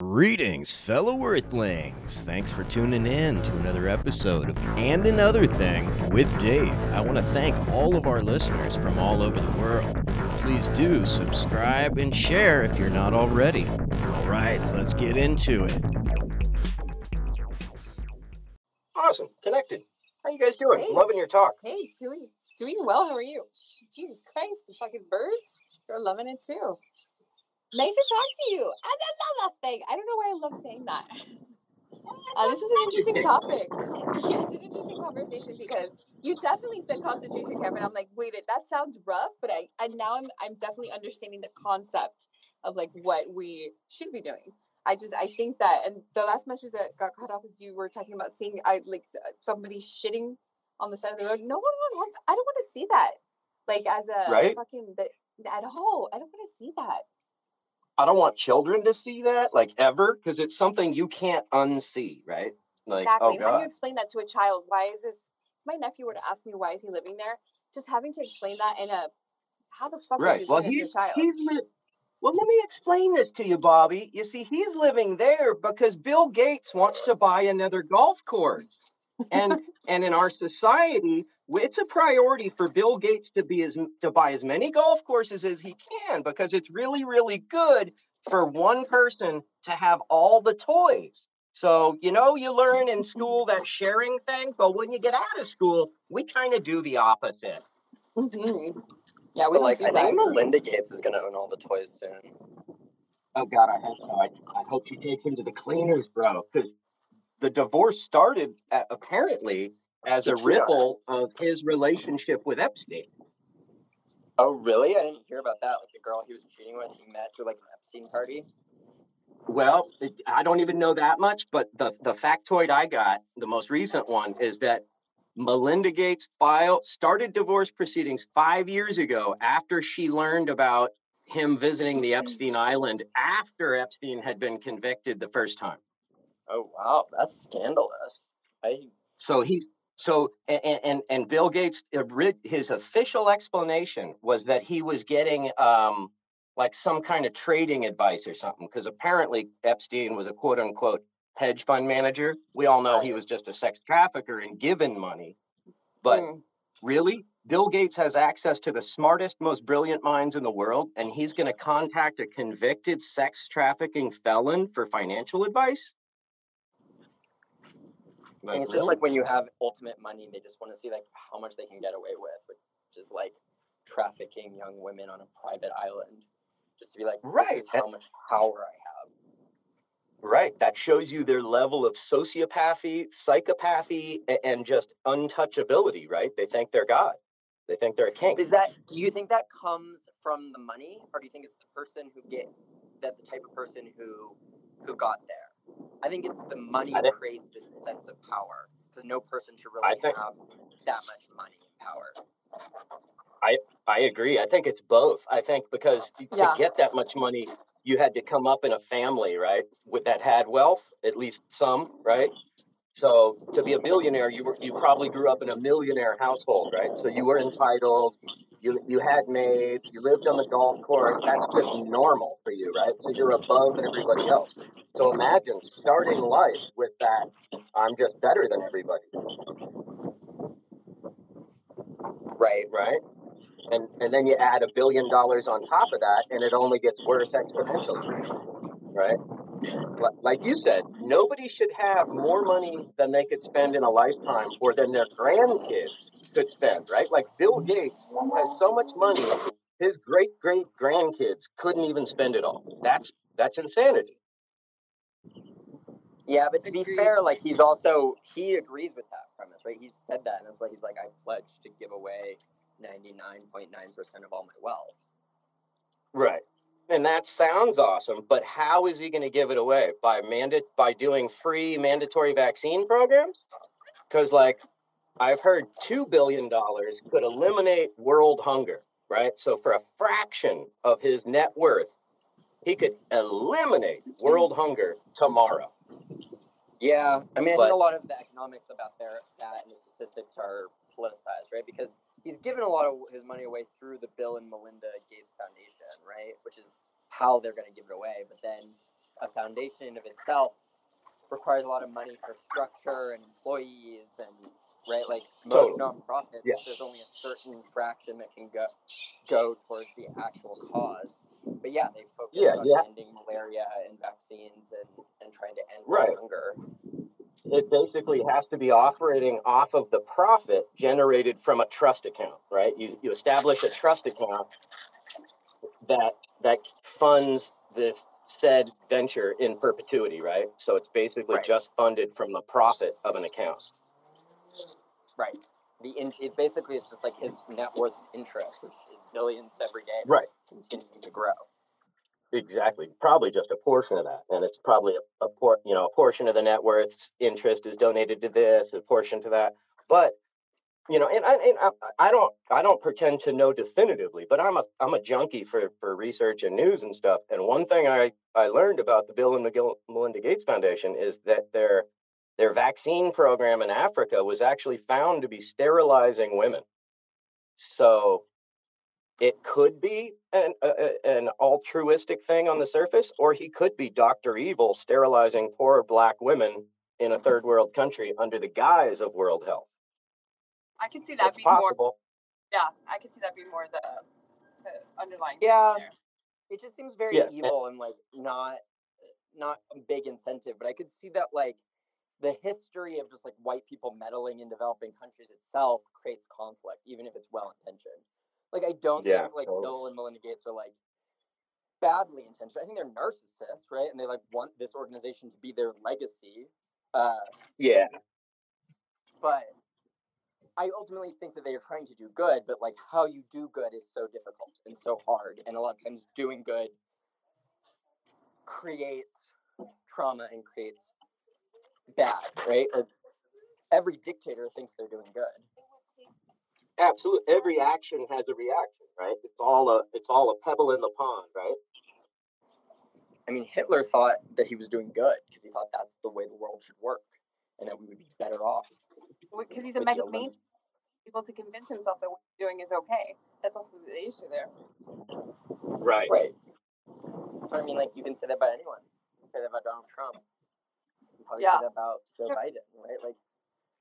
Greetings, fellow Earthlings. Thanks for tuning in to another episode of And Another Thing with Dave. I want to thank all of our listeners from all over the world. Please do subscribe and share if you're not already. All right, let's get into it. Awesome. Connected. How you guys doing? Hey. Loving your talk. Hey, doing doing well. How are you? Jesus Christ, the fucking birds. They're loving it too. Nice to talk to you. And Las Vegas. I don't know why I love saying that. Uh, this is an interesting topic. Yeah, it's an interesting conversation because you definitely said concentration camp, and I'm like, wait, that sounds rough, but I and now I'm I'm definitely understanding the concept of like what we should be doing. I just I think that, and the last message that got cut off is you were talking about seeing I like uh, somebody shitting on the side of the road. No one wants. I don't want to see that. Like as a Right. fucking the, at all. I don't want to see that. I don't want children to see that, like ever, because it's something you can't unsee, right? Like, oh exactly. oh how do you explain that to a child? Why is this? If my nephew were to ask me why is he living there, just having to explain that in a how the fuck Right. Well, he's to a child? he's li- well. Let me explain this to you, Bobby. You see, he's living there because Bill Gates wants to buy another golf course, and and in our society, it's a priority for Bill Gates to be as to buy as many golf courses as he can because it's really really good for one person to have all the toys. So you know, you learn in school that sharing thing, but when you get out of school, we kind of do the opposite. hmm Yeah, we But don't like, do I that. think Melinda Gates is gonna own all the toys soon. Oh God, I hope so. I, I hope she takes him to the cleaners, bro. Because the divorce started a apparently as a ripple of his relationship with Epstein. Oh, really? I didn't hear about that. Like the girl he was cheating with, he met through like an Epstein party. Well, it, I don't even know that much, but the the factoid I got, the most recent one, is that Melinda Gates filed started divorce proceedings five years ago after she learned about him visiting the Epstein Island after Epstein had been convicted the first time. Oh wow, that's scandalous. I So he so and and, and Bill Gates uh, his official explanation was that he was getting um like some kind of trading advice or something because apparently Epstein was a quote unquote hedge fund manager. We all know he was just a sex trafficker and given money. But Mm. really, Bill Gates has access to the smartest, most brilliant minds in the world, and he's going to contact a convicted sex trafficking felon for financial advice. Think it's just really? like when you have ultimate money, they just want to see like how much they can get away with, which is like trafficking young women on a private island, just to be like, Right. this is how much power I have. Right. That shows you their level of sociopathy, psychopathy, and just untouchability, right? They think they're God. They think they're a king. Is that? Do you think that comes from the money, or do you think it's the person who get that the type of person who who got there? I think it's the money think- creates this sense of power because no person should really think- have that much money and power. I I agree. I think it's both. I think because Yeah. to get that much money, you had to come up in a family, right? With that had wealth, at least some, right? So to be a billionaire, you were you probably grew up in a millionaire household, right? So you were entitled. You you had maids. You lived on the golf course. That's just normal for you, right? So you're above everybody else. So imagine starting life with that. I'm just better than everybody, Right. right? And and then you add a billion dollars on top of that, and it only gets worse exponentially, right? Like you said, nobody should have more money than they could spend in a lifetime, or than their grandkids could spend, right? Like Bill mm-hmm. Gates has so much money, his great great grandkids couldn't even spend it all. That's that's insanity. Yeah, but to be fair, like he's also he agrees with that premise, right? He said that, and that's why he's like, I pledge to give away ninety nine point nine percent of all my wealth. Right. And that sounds awesome, but how is he going to give it away? By mandate by doing free mandatory vaccine programs? Because like I've heard two billion dollars could eliminate world hunger, right? So for a fraction of his net worth, he could eliminate world hunger tomorrow. Yeah, I mean, I But- think a lot of the economics about their that and the statistics are politicized, right? Because he's given a lot of his money away through the Bill and Melinda Gates Foundation, right? Which is how they're going to give it away. But then a foundation of itself requires a lot of money for structure and employees and right like most Totally. nonprofits Yeah. there's only a certain fraction that can go go towards the actual cause but yeah they focus Yeah, on yeah. ending malaria and vaccines and, and trying to end Right. hunger it basically has to be operating off of the profit generated from a trust account, right? You, you establish a trust account that that funds this said venture in perpetuity, right? So it's basically Right. just funded from the profit of an account. Right the in, it basically it's just like his net worth's interest which is billions every day Right. continuing to grow Exactly. Probably just a portion of that, and it's probably a, a por- you know a portion of the net worth's interest is donated to this, a portion to that. But you know, and I, and I, I don't I don't pretend to know definitively, but I'm a I'm a junkie for for research and news and stuff. And one thing I I learned about the Bill and McGill, Melinda Gates Foundation is that their their vaccine program in Africa was actually found to be sterilizing women. So it could be an, a, a- an altruistic thing on the surface, or he could be Dr. Evil sterilizing poor black women in a third world country under the guise of world health. I can see that It's being more. possible. Yeah, I can see that being more the, the underlying. Yeah. there. it just seems very Yeah, and- evil and like not not a big incentive but i could see that like the history of just like white people meddling in developing countries itself creates conflict even if it's well intentioned like i don't Yeah, think like totally. bill and melinda gates are like badly intentioned i think they're narcissists right and they like want this organization to be their legacy uh Yeah. but I ultimately think that they are trying to do good, but like how you do good is so difficult and so hard, and a lot of times doing good creates trauma and creates bad, right? Like every dictator thinks they're doing good. Absolutely. Every action has a reaction, right? It's all a it's all a pebble in the pond, right? I mean, Hitler thought that he was doing good because he thought that's the way the world should work, and that we would be better off. Because he's a with mega the able to convince himself that what he's doing is okay. That's also the issue there. Right. Right. But I mean, like you can say that about anyone. You can say that about Donald Trump. You probably Yeah. say about Joe Sure. Biden, right? Like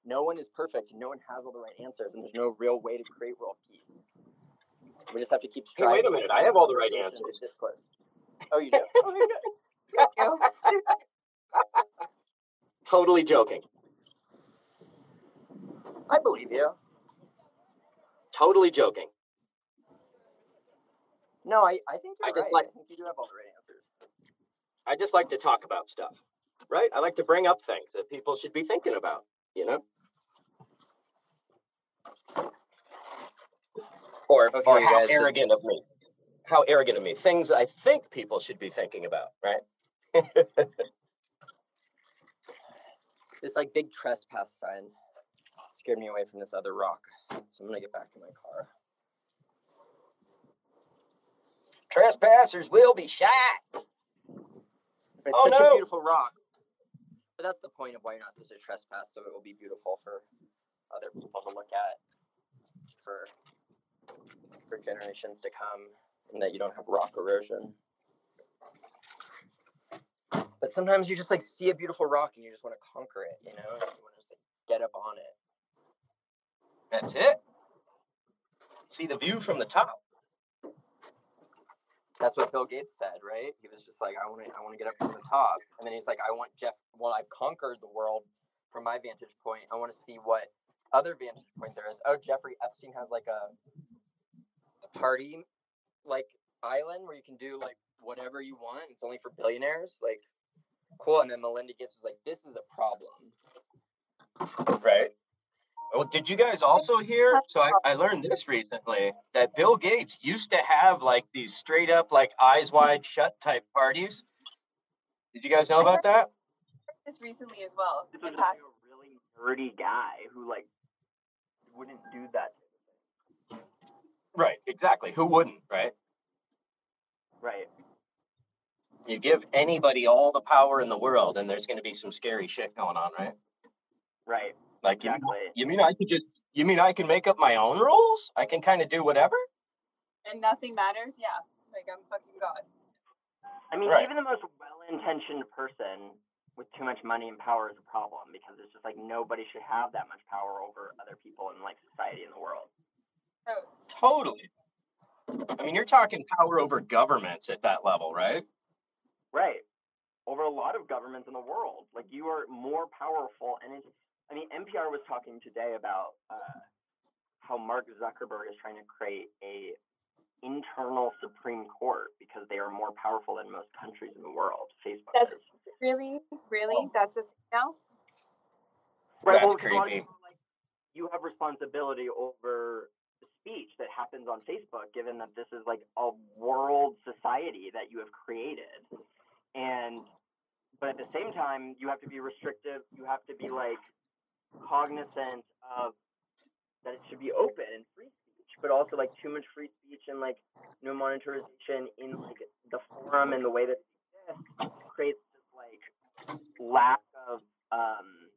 no one is perfect no one has all the right answers and there's no real way to create world peace. We just have to keep Hey, wait a minute, I have all the right conversation and answers. Discourse. Oh, you do? Okay, good. Go. Totally joking. I believe you. Totally joking. No, I, I think I you're just right. like- I think you do have all the right answers. I just like to talk about stuff, right? I like to bring up things that people should be thinking about, you know? Or, Okay, or how guys, the- arrogant of me. How arrogant of me. Things I think people should be thinking about, right? This like big trespass sign scared me away from this other rock. So I'm gonna get back in my car. Trespassers will be shot. But it's Oh, such no. a beautiful rock. But that's the point of why you're not supposed a trespass, so it will be beautiful for other people to look at for for generations to come, and that you don't have rock erosion. But sometimes you just like see a beautiful rock and you just want to conquer it, you know? You want to just like get up on it. That's it. See the view from the top. That's what Bill Gates said, right? He was just like, I want to, I want to get up from the top, and then he's like, I want Jeff. Well, I've conquered the world from my vantage point. I want to see what other vantage point there is. Oh, Jeffrey Epstein has like a, a party, like island where you can do like whatever you want. It's only for billionaires. Like, cool. And then Melinda Gates was like, this is a problem. Right. Well, did you guys also hear? So I, I learned this recently that Bill Gates used to have like these straight up like eyes wide shut type parties. Did you guys know about that? This recently as well. This was past- like a really nerdy guy who like wouldn't do that. Right. Exactly. Who wouldn't? Right. Right. You give anybody all the power in the world, and there's going to be some scary shit going on, right? Right. Like you, Exactly. you mean I could just? You mean I can make up my own rules? I can kind of do whatever. and nothing matters. Yeah, like I'm fucking god. I mean, Right. even the most well intentioned person with too much money and power is a problem because it's just like nobody should have that much power over other people in like society in the world. Oh, Totally. I mean, you're talking power over governments at that level, right? Right. Over a lot of governments in the world. Like you are more powerful and it's I mean NPR was talking today about uh, how Mark Zuckerberg is trying to create a internal Supreme Court because they are more powerful than most countries in the world. Facebook That's- is. really, really, that's a thing now. Right, That's well, 'cause a lot of creepy. people like, you have responsibility over the speech that happens on Facebook, given that this is like a world society that you have created. And, but at the same time, you have to be restrictive. You have to be like cognizant of that it should be open and free speech, but also like too much free speech and like no monetarization in like the forum and the way that it exists creates this like lack of um,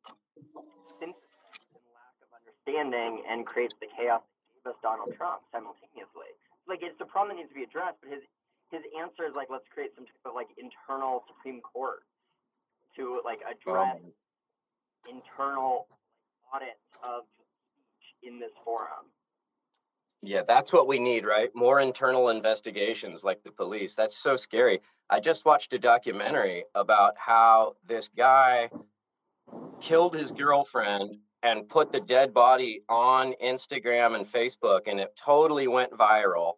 synthesis and lack of understanding and creates the chaos that gave us Donald Trump simultaneously. Like it's a problem that needs to be addressed, but his his answer is like let's create some type of like internal Supreme Court to like address internal audits of speech in this forum. Yeah, that's what we need, right? More internal investigations like the police. That's so scary. I just watched a documentary about how this guy killed his girlfriend and put the dead body on Instagram and Facebook, and it totally went viral.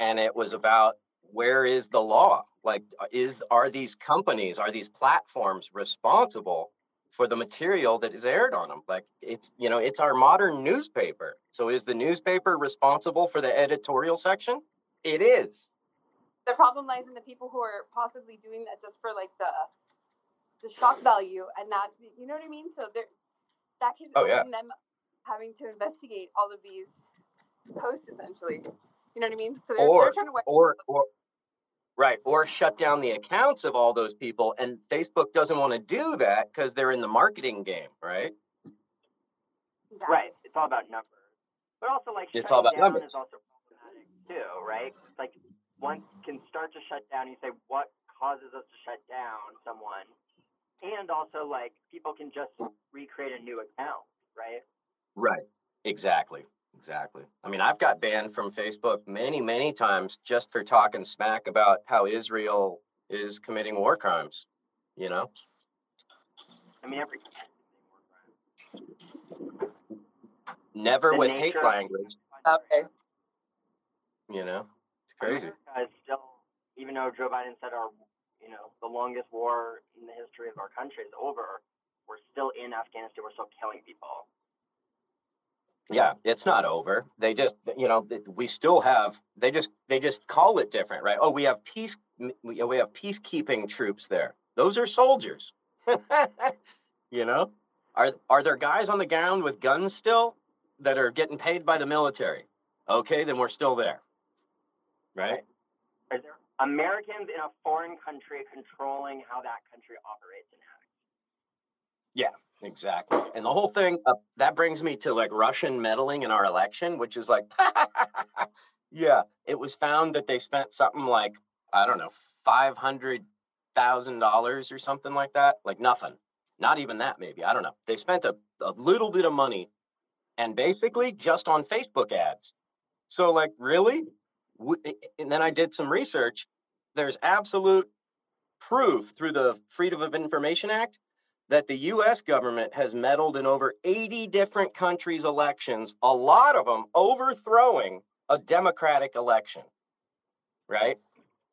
And it was about where is the law? Like, is are these companies, are these platforms responsible for the material that is aired on them. Like it's, you know, it's our modern newspaper. So is the newspaper responsible for the editorial section? It is. The problem lies in the people who are possibly doing that just for like the the shock value and not, you know what I mean? So there, that can Oh, yeah. them having to investigate all of these posts essentially. You know what I mean? So they're, Or- they're trying to. Or or right, or shut down the accounts of all those people. And Facebook doesn't want to do that because they're in the marketing game, right? Exactly. Right. It's all about numbers. But also like It's all about down numbers. is also problematic too, right? Like one can start to shut down, you say what causes us to shut down someone. And also like people can just recreate a new account, right? Right. Exactly. Exactly. I mean, I've got banned from Facebook many, many times just for talking smack about how Israel is committing war crimes. You know? I mean every Never The with nature hate language, Okay. you know? It's crazy. America still even though Joe Biden said our you know, the longest war in the history of our country is over, we're still in Afghanistan, we're still killing people. Yeah, it's not over. They just, you know, we still have. They just, they just call it different, right? Oh, we have peace. We have peacekeeping troops there. Those are soldiers. you know, are are there guys on the ground with guns still that are getting paid by the military? Okay, then we're still there, right? Are there Americans in a foreign country controlling how that country operates and acts? Yeah, exactly. And the whole thing uh, that brings me to like Russian meddling in our election, which is like, yeah, it was found that they spent something like, I don't know, $500,000 or something like that. Like nothing. Not even that, maybe. I don't know. They spent a, a little bit of money and basically just on Facebook ads. So, like, really? And then I did some research. There's absolute proof through the Freedom of Information Act that the US government has meddled in over 80 different countries' elections, a lot of them overthrowing a democratic election, right?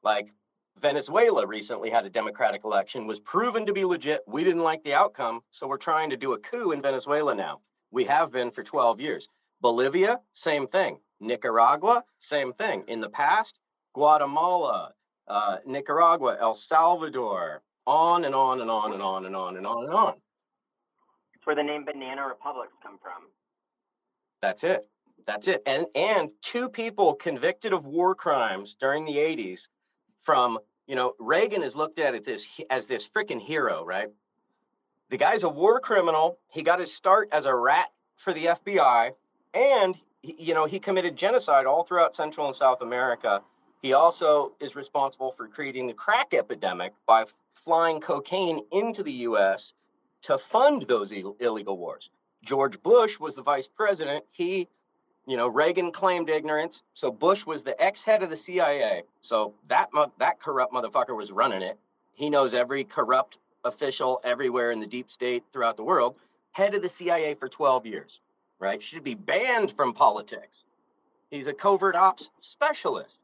Like Venezuela recently had a democratic election, was proven to be legit. We didn't like the outcome, so we're trying to do a coup in Venezuela now. We have been for 12 years. Bolivia, same thing. Nicaragua, same thing. In the past, Guatemala, uh, Nicaragua, El Salvador, on and on and on and on and on and on and on. It's where the name Banana Republics come from. That's it. That's it. And and two people convicted of war crimes during the 80s from, you know, Reagan is looked at it this as this freaking hero, right? The guy's a war criminal. He got his start as a rat for the FBI and you know, he committed genocide all throughout Central and South America He also is responsible for creating the crack epidemic by flying cocaine into the US to fund those Ill- illegal wars. George Bush was the vice president. He, you know, Reagan claimed ignorance. So Bush was the ex-head of the CIA. So that mo- that corrupt motherfucker was running it. He knows every corrupt official everywhere in the deep state throughout the world. Head of the CIA for 12 years, right? Should be banned from politics. He's a covert ops specialist.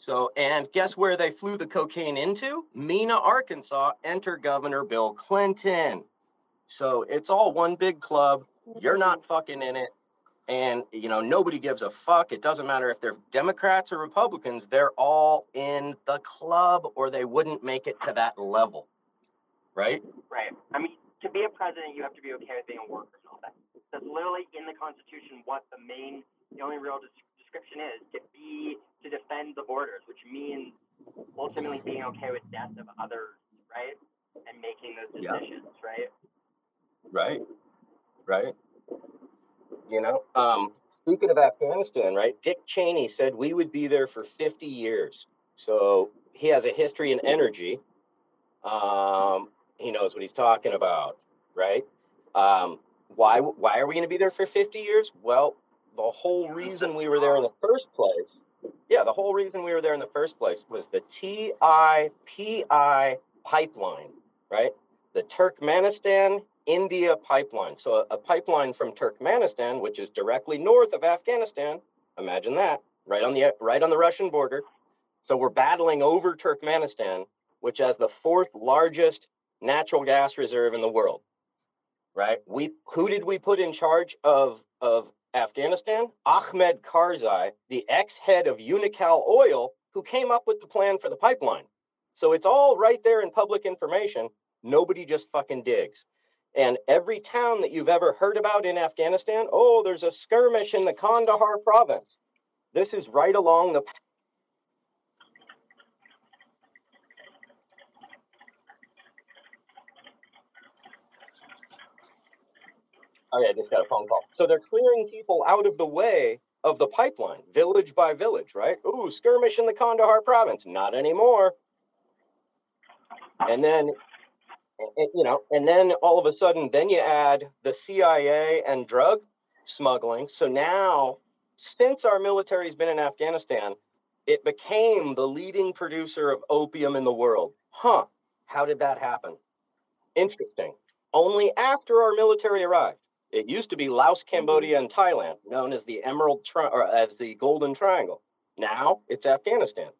So, and guess where they flew the cocaine into? Mena, Arkansas. Enter Governor Bill Clinton. So it's all one big club. You're not fucking in it. And, you know, nobody gives a fuck. It doesn't matter if they're Democrats or Republicans, they're all in the club or they wouldn't make it to that level. Right? Right. I mean, to be a president, you have to be okay with being a worker and all that. That's literally in the Constitution what the main, the only real des- description is to be to defend the borders, which means ultimately being okay with death of others, right? And making those Yeah. decisions, right? Right. Right. You know, um, speaking of Afghanistan, right? Dick Cheney said we would be there for 50 years. So he has a history and energy. Um, he knows what he's talking about, right? Um, why why are we going to be there for 50 years? Well, the whole reason we were there in the first place, yeah, the whole reason we were there in the first place was the TIPI pipeline, right? The Turkmenistan India pipeline. So a, a pipeline from Turkmenistan, which is directly north of Afghanistan. Imagine that, right on the right on the Russian border. So we're battling over Turkmenistan, which has the fourth largest natural gas reserve in the world. Right? We who did we put in charge of of Afghanistan? Ahmed Karzai, the ex-head of Unocal Oil, who came up with the plan for the pipeline. So it's all right there in public information. Nobody just fucking digs. And every town that you've ever heard about in Afghanistan, oh, there's a skirmish in the Kandahar province. This is right along the Oh yeah, I just got a phone call. So they're clearing people out of the way of the pipeline, village by village, right? Ooh, skirmish in the Kandahar province. Not anymore. And then, you know, and then all of a sudden, then you add the CIA and drug smuggling. So now, since our military's been in Afghanistan, it became the leading producer of opium in the world. Huh? How did that happen? Interesting. Only after our military arrived. It used to be Laos, Cambodia, and Thailand, known as the Emerald Tri- or as the Golden Triangle. Now it's Afghanistan.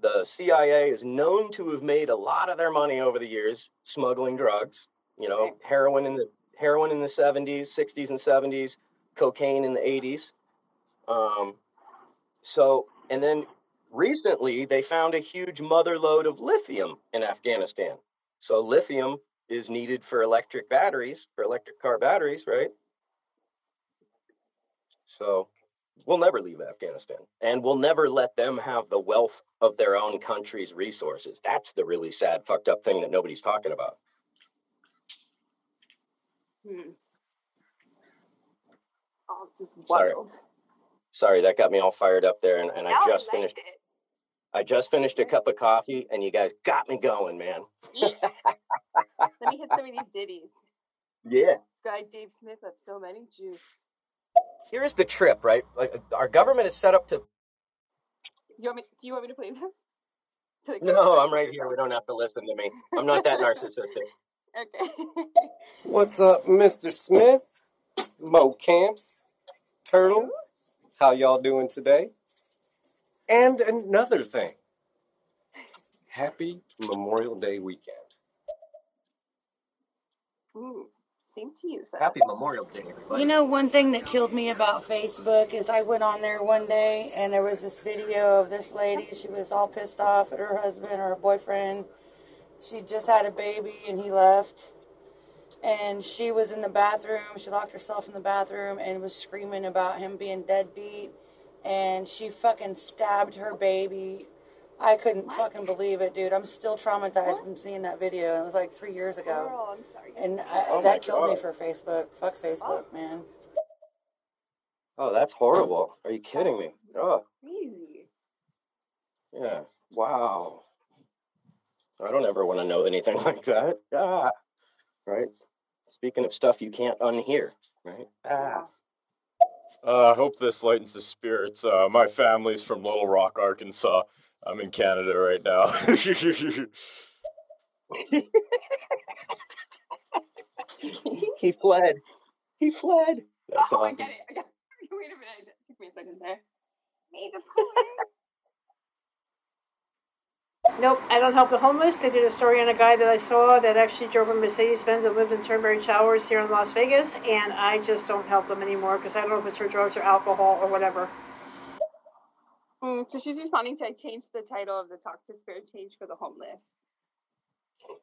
The CIA is known to have made a lot of their money over the years smuggling drugs. You know, heroin in the heroin in the 70s, 60s, and 70s, cocaine in the 80s. Um, so, and then recently they found a huge mother load of lithium in Afghanistan. So lithium is needed for electric batteries, for electric car batteries, right? So we'll never leave Afghanistan and we'll never let them have the wealth of their own country's resources. That's the really sad, fucked up thing that nobody's talking about. Hmm. Oh, just Sorry. wild. Sorry, that got me all fired up there. And, and I just liked finished, it. I just finished a cup of coffee and you guys got me going, man. Let me hit some of these ditties. Yeah. This guy Dave Smith up so many juice. Here's the trip, right? Like uh, our government is set up to You want me? Do you want me to play this? To, like, No, I'm right here. We don't have to listen to me. I'm not that narcissistic. Okay. What's up, Mr. Smith? Mo Camps, Turtle. How y'all doing today? And another thing. Happy Memorial Day weekend. Ooh, same to you. Seth. Happy Memorial Day, everybody. You know, one thing that killed me about Facebook is I went on there one day and there was this video of this lady. She was all pissed off at her husband or her boyfriend. She just had a baby and he left. And she was in the bathroom. She locked herself in the bathroom and was screaming about him being deadbeat. And she fucking stabbed her baby. I couldn't fucking believe it, dude. I'm still traumatized from seeing that video. It was like three years ago. Girl, I'm sorry. And I, Oh that killed me for Facebook. Fuck Facebook, man. Oh, that's horrible. Are you kidding me? Oh, Crazy. Yeah. Wow. I don't ever want to know anything like that. Ah. Right. Speaking of stuff you can't unhear. Right. Ah. Uh, I hope this lightens the spirits. Uh, my family's from Little Rock, Arkansas. I'm in Canada right now. he fled. He fled. That's oh, I awesome. get it. I got Wait a minute. It took me a second there. Made the Nope, I don't help the homeless. They did a story on a guy that I saw that actually drove a Mercedes Benz and lived in Turnberry Towers here in Las Vegas, and I just don't help them anymore because I don't know if it's for drugs or alcohol or whatever. Mm, so she's responding to I changed the title of the talk to spare change for the homeless.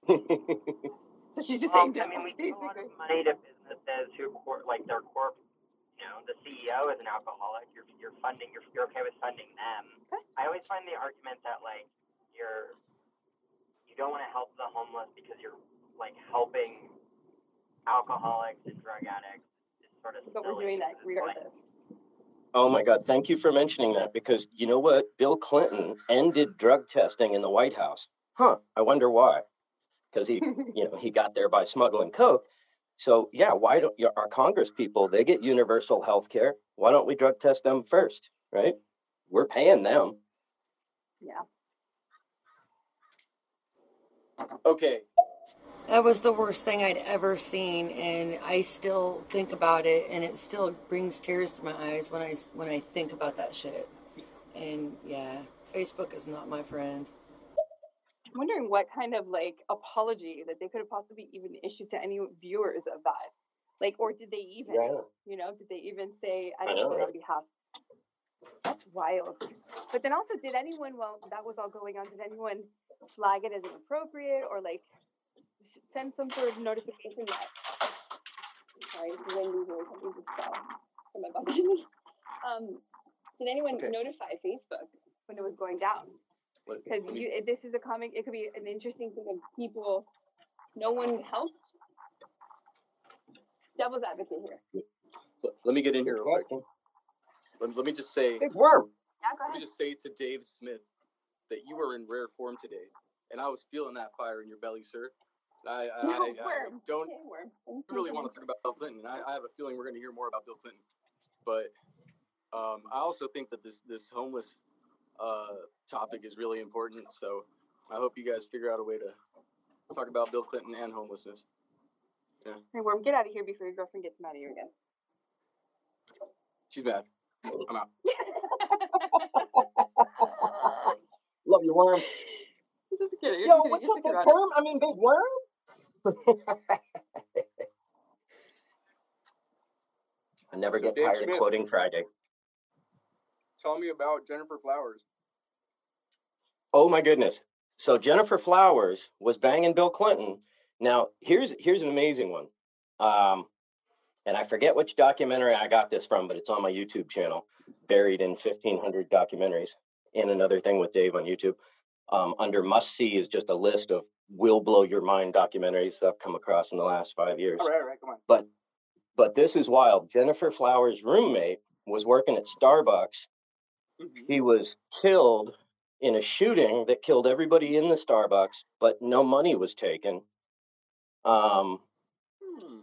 So she's just Well, saying I mean, we basically. give a lot of money to businesses who, cor- like their corp, you know, the CEO is an alcoholic. You're you're funding. You're you're okay with funding them. I always find the argument that like you're you don't want to help the homeless because you're like helping alcoholics and drug addicts is sort of But we're doing that because it's like, regardless. Oh my God. Thank you for mentioning that because you know what? Bill Clinton ended drug testing in the White House. Huh. I wonder why. Because he, you know, he got there by smuggling coke. So yeah, why don't your, our Congress people? They get universal health care. Why don't we drug test them first? Right? We're paying them. Yeah. Okay. That was the worst thing I'd ever seen, and I still think about it, and it still brings tears to my eyes when I when I think about that shit. And yeah, Facebook is not my friend. I'm wondering what kind of like apology that they could have possibly even issued to any viewers of that. Like, or did they even, Yeah. you know, did they even say, I I don't know, know on right? behalf? That's wild. But then also, did anyone, while that was all going on, did anyone flag it as inappropriate or like send some sort of notification that? Sorry, this is windy here. Something just fell from my balcony. Um, did anyone Okay. notify Facebook when it was going down? Because you, this is a comic. It could be an interesting thing of people. No one helped. Devil's advocate here. let, let me get in here real quick. Let, let me just say, Big worm. Yeah, go let me just say to Dave Smith that you were in rare form today, and I was feeling that fire in your belly, sir. I, I, I, I don't really want to talk about Bill Clinton. I, I have a feeling we're going to hear more about Bill Clinton, but um, I also think that this this homeless uh, topic is really important. So I hope you guys figure out a way to talk about Bill Clinton and homelessness. Yeah. Hey, worm, get out of here before your girlfriend gets mad at you again. She's mad. I'm out. Love you, worm. just kidding. Yo, Just kidding. what's Just up, kidding big it. worm? I mean, big worm. I never So get Dave tired of quoting Friday. Tell me about Gennifer Flowers. Oh my goodness. So Gennifer Flowers was banging Bill Clinton. Now, here's here's an amazing one. Um, and I forget which documentary I got this from, but it's on my YouTube channel, buried in 1500 documentaries. And another thing with Dave on YouTube. Um, under must see is just a list of will blow your mind documentaries that I've come across in the last five years. All right, all right, come on. But but this is wild. Gennifer Flowers' roommate was working at Starbucks. Mhm. He was killed in a shooting that killed everybody in the Starbucks, but no money was taken. Um, Hmm.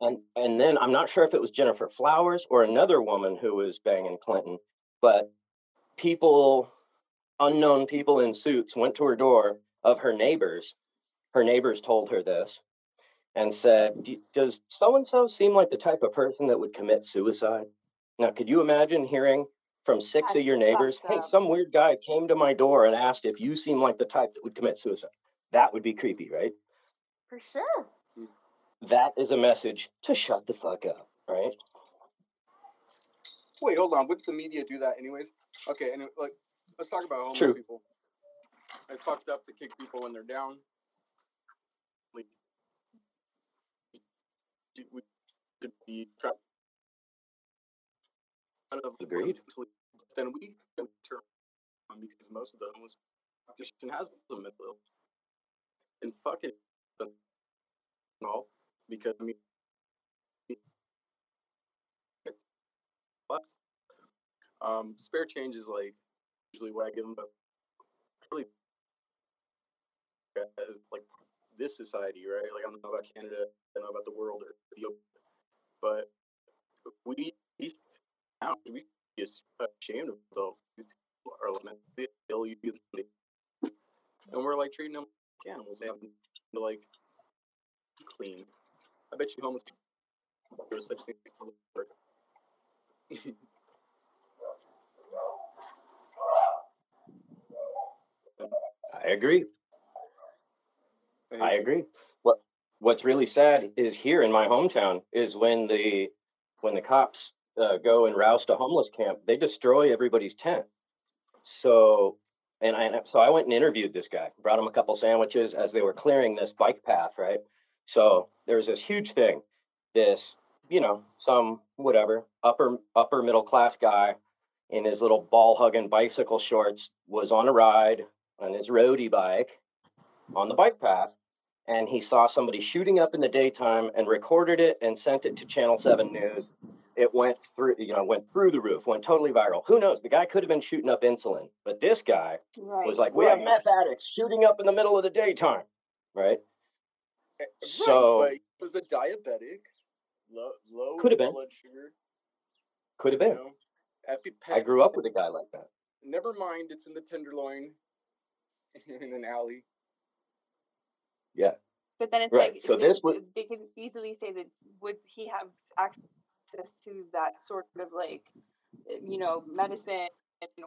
and and then I'm not sure if it was Gennifer Flowers or another woman who was banging Clinton, but people, unknown people in suits, went to her door of her neighbors. Her neighbors told her this and said, "Does so and so seem like the type of person that would commit suicide?" Now, could you imagine hearing from six of your neighbors, fucked "Hey, some weird guy came to my door and asked if you seem like the type that would commit suicide"? That would be creepy, right? For sure. That is a message to shut the fuck up, right? Wait, hold on. Wouldn't the media do that anyways? Okay, and anyway, like, let's talk about homeless True. people. It's fucked up to kick people when they're down. Like, we should be trapped out of Agreed. Then we can turn on because most of the homeless population has a mental illness. And fuck it, all because I mean, but um, spare change is like usually what I give them, but really like this society, right? Like I don't know about Canada, I don't know about the world or Ethiopia, but we now we be ashamed of ourselves. These people are like ill and we're like treating them like animals. They have to like clean. I bet you homeless people such. I agree. I agree. What What's really sad is here in my hometown is when the when the cops uh, go and roust a homeless camp, they destroy everybody's tent. So, and I so I went and interviewed this guy, brought him a couple sandwiches as they were clearing this bike path, right? So there's this huge thing, this you know some whatever upper upper middle class guy in his little ball hugging bicycle shorts was on a ride on his roadie bike on the bike path and he saw somebody shooting up in the daytime and recorded it and sent it to channel 7 news. It went through you know went through the roof went totally viral. Who knows? The guy could have been shooting up insulin but this guy Right. was like we have meth addicts shooting up in the middle of the daytime right? Eh, So- right, was a diabetic, low low Could have been. blood sugar. could have been. know, i grew up with a guy like that. Never mind, it's in the tenderloin in an alley. yeah But then it's Right, like so they, this was- they can easily say that would he have access to that sort of like you know medicine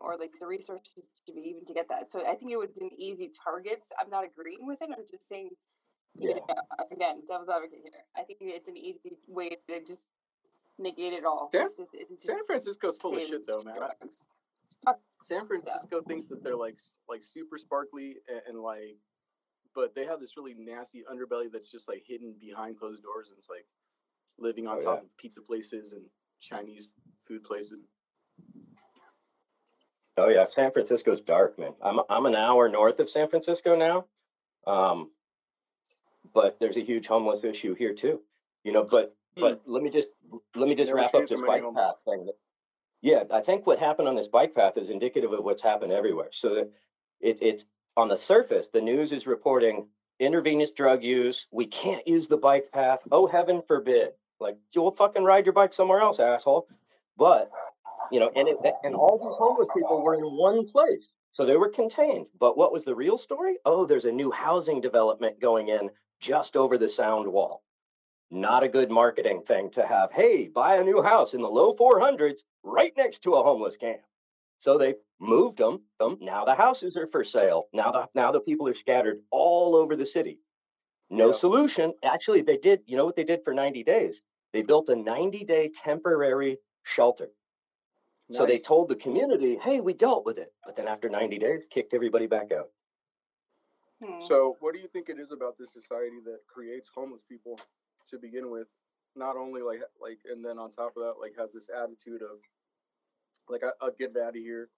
or like the resources to be even to get that. So I think it was an easy target. I'm not agreeing with it. I'm just saying, you Yeah. know, again, devil's advocate here. I think it's an easy way to just negate it all. San- Just- it just San Francisco's full of shit, though, man. I- drugs. San Francisco thinks that they're like like super sparkly and, and like, but they have this really nasty underbelly that's just like hidden behind closed doors, and it's like living on Oh, top yeah. of pizza places and Chinese food places. Oh yeah, San Francisco's dark, man. I'm I'm an hour north of San Francisco now, um, but there's a huge homeless issue here too. You know, but but let me just let me just Never wrap up this bike path thing. Yeah, I think what happened on this bike path is indicative of what's happened everywhere. So that it, it's on the surface, the news is reporting intravenous drug use. We can't use the bike path. Oh heaven forbid! Like you'll fucking ride your bike somewhere else, asshole. But you know, and it, and all these homeless people were in one place, so they were contained. But what was the real story? Oh, there's a new housing development going in just over the sound wall. Not a good marketing thing to have. Hey, buy a new house in the low 400s right next to a homeless camp. So they moved them. them. Now the houses are for sale. Now the now the people are scattered all over the city. No Yeah. solution. Actually, they did. You know what they did for 90 days? They built a 90 day temporary shelter. So they told the community, hey, we dealt with it. But then after 90 days, kicked everybody back out. Hmm. So, what do you think it is about this society that creates homeless people to begin with? Not only like like, and then on top of that, like has this attitude of like I, I'll get it out of here.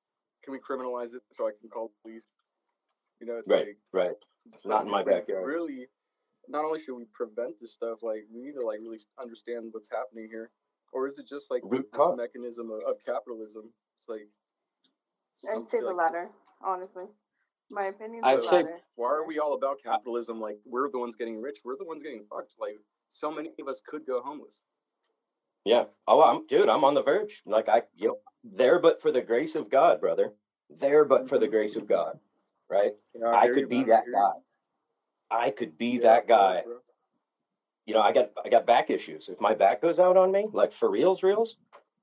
Can we criminalize it so I can call the police? You know, it's Right, like right. it's Not in my if backyard. Really, not only should we prevent this stuff, like we need to like really understand what's happening here, or is it just like Root this cause. mechanism of, of capitalism? It's like I'd some- say the like, latter, honestly. My opinion I'd the say- latter. why are we all about capitalism? Like we're the ones getting rich. We're the ones getting fucked. Like so many of us could go homeless. Yeah. Oh, I'm dude, I'm on the verge. Like I you know, there but for the grace of God, brother. There but for the grace of God. Right? Yeah, I hear could be that guy. I could be Yeah, that guy. bro. You know, I got I got back issues. If my back goes out on me, like for reals, reals,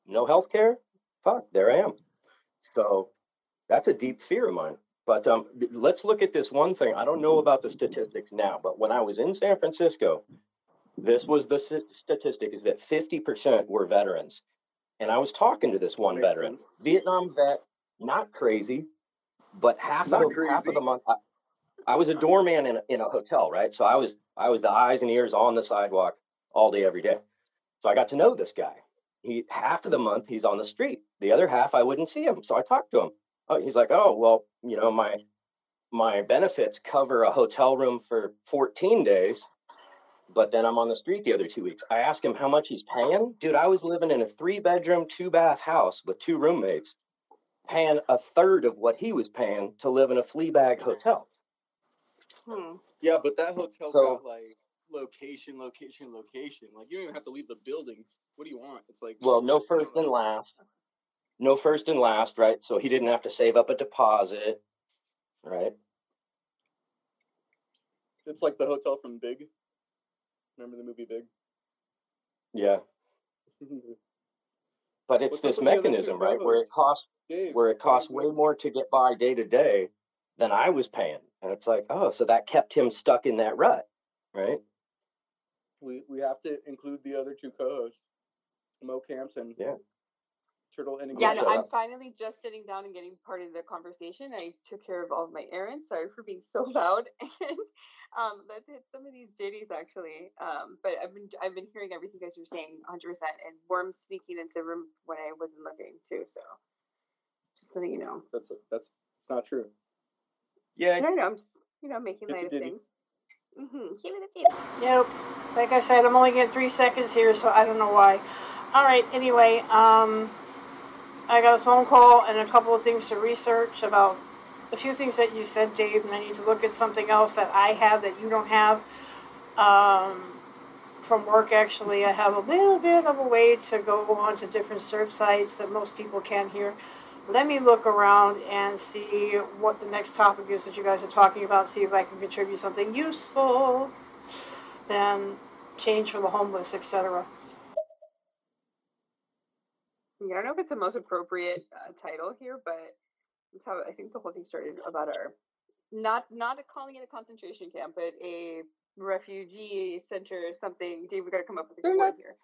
no health care, fuck, there I am. So that's a deep fear of mine. But um, let's look at this one thing. I don't know about the statistics now, but when I was in San Francisco, this was the st- statistic is that 50% were veterans. And I was talking to this one Makes veteran, sense. Vietnam vet, not crazy, but half Not of the half of the month I, I was a doorman in a, in a hotel, right? So I was I was the eyes and ears on the sidewalk all day every day. So I got to know this guy. He half of the month he's on the street. The other half I wouldn't see him. So I talked to him. Oh, he's like, "Oh, well, you know, my my benefits cover a hotel room for 14 days, but then I'm on the street the other 2 weeks." I ask him how much he's paying. Dude, I was living in a 3 bedroom, 2 bath house with two roommates paying a third of what he was paying to live in a flea bag hotel. Hmm. Yeah, but that hotel's So- got like location, location, location. Like you don't even have to leave the building. What do you want? It's like Well, no first and last. No first and last, right? So he didn't have to save up a deposit, right? it's like the hotel from Big. Remember the movie Big? Yeah. But it's What's this with the other two mechanism, right? Where it costs Dave, where it costs way more to get by day to day than I was paying. And it's like, oh, so that kept him stuck in that rut, right? We we have to include the other two co-hosts, Mo Camps and Yeah. Turtle and Yeah, no, I'm finally just sitting down and getting part of the conversation. I took care of all of my errands. Sorry for being so loud. And um, let's hit some of these ditties actually. Um, but I've been I've been hearing everything you guys are saying 100, percent and worms sneaking into the room when I wasn't looking too. So just so you know. That's that's it's not true. Yeah. No, no, I'm just you know making light of things. Mm-hmm. Give it a tip. Nope. Like I said, I'm only getting three seconds here, so I don't know why. All right. Anyway, um, I got a phone call and a couple of things to research about a few things that you said, Dave, and I need to look at something else that I have that you don't have. Um, from work, actually, I have a little bit of a way to go on to different search sites that most people can't hear. Let me look around and see what the next topic is that you guys are talking about, see if I can contribute something useful then change for the homeless, etc. Yeah, I don't know if it's the most appropriate uh, title here, but that's how I think the whole thing started about our not not a calling it a concentration camp, but a refugee center or something. Dave, we got to come up with a They're good word here.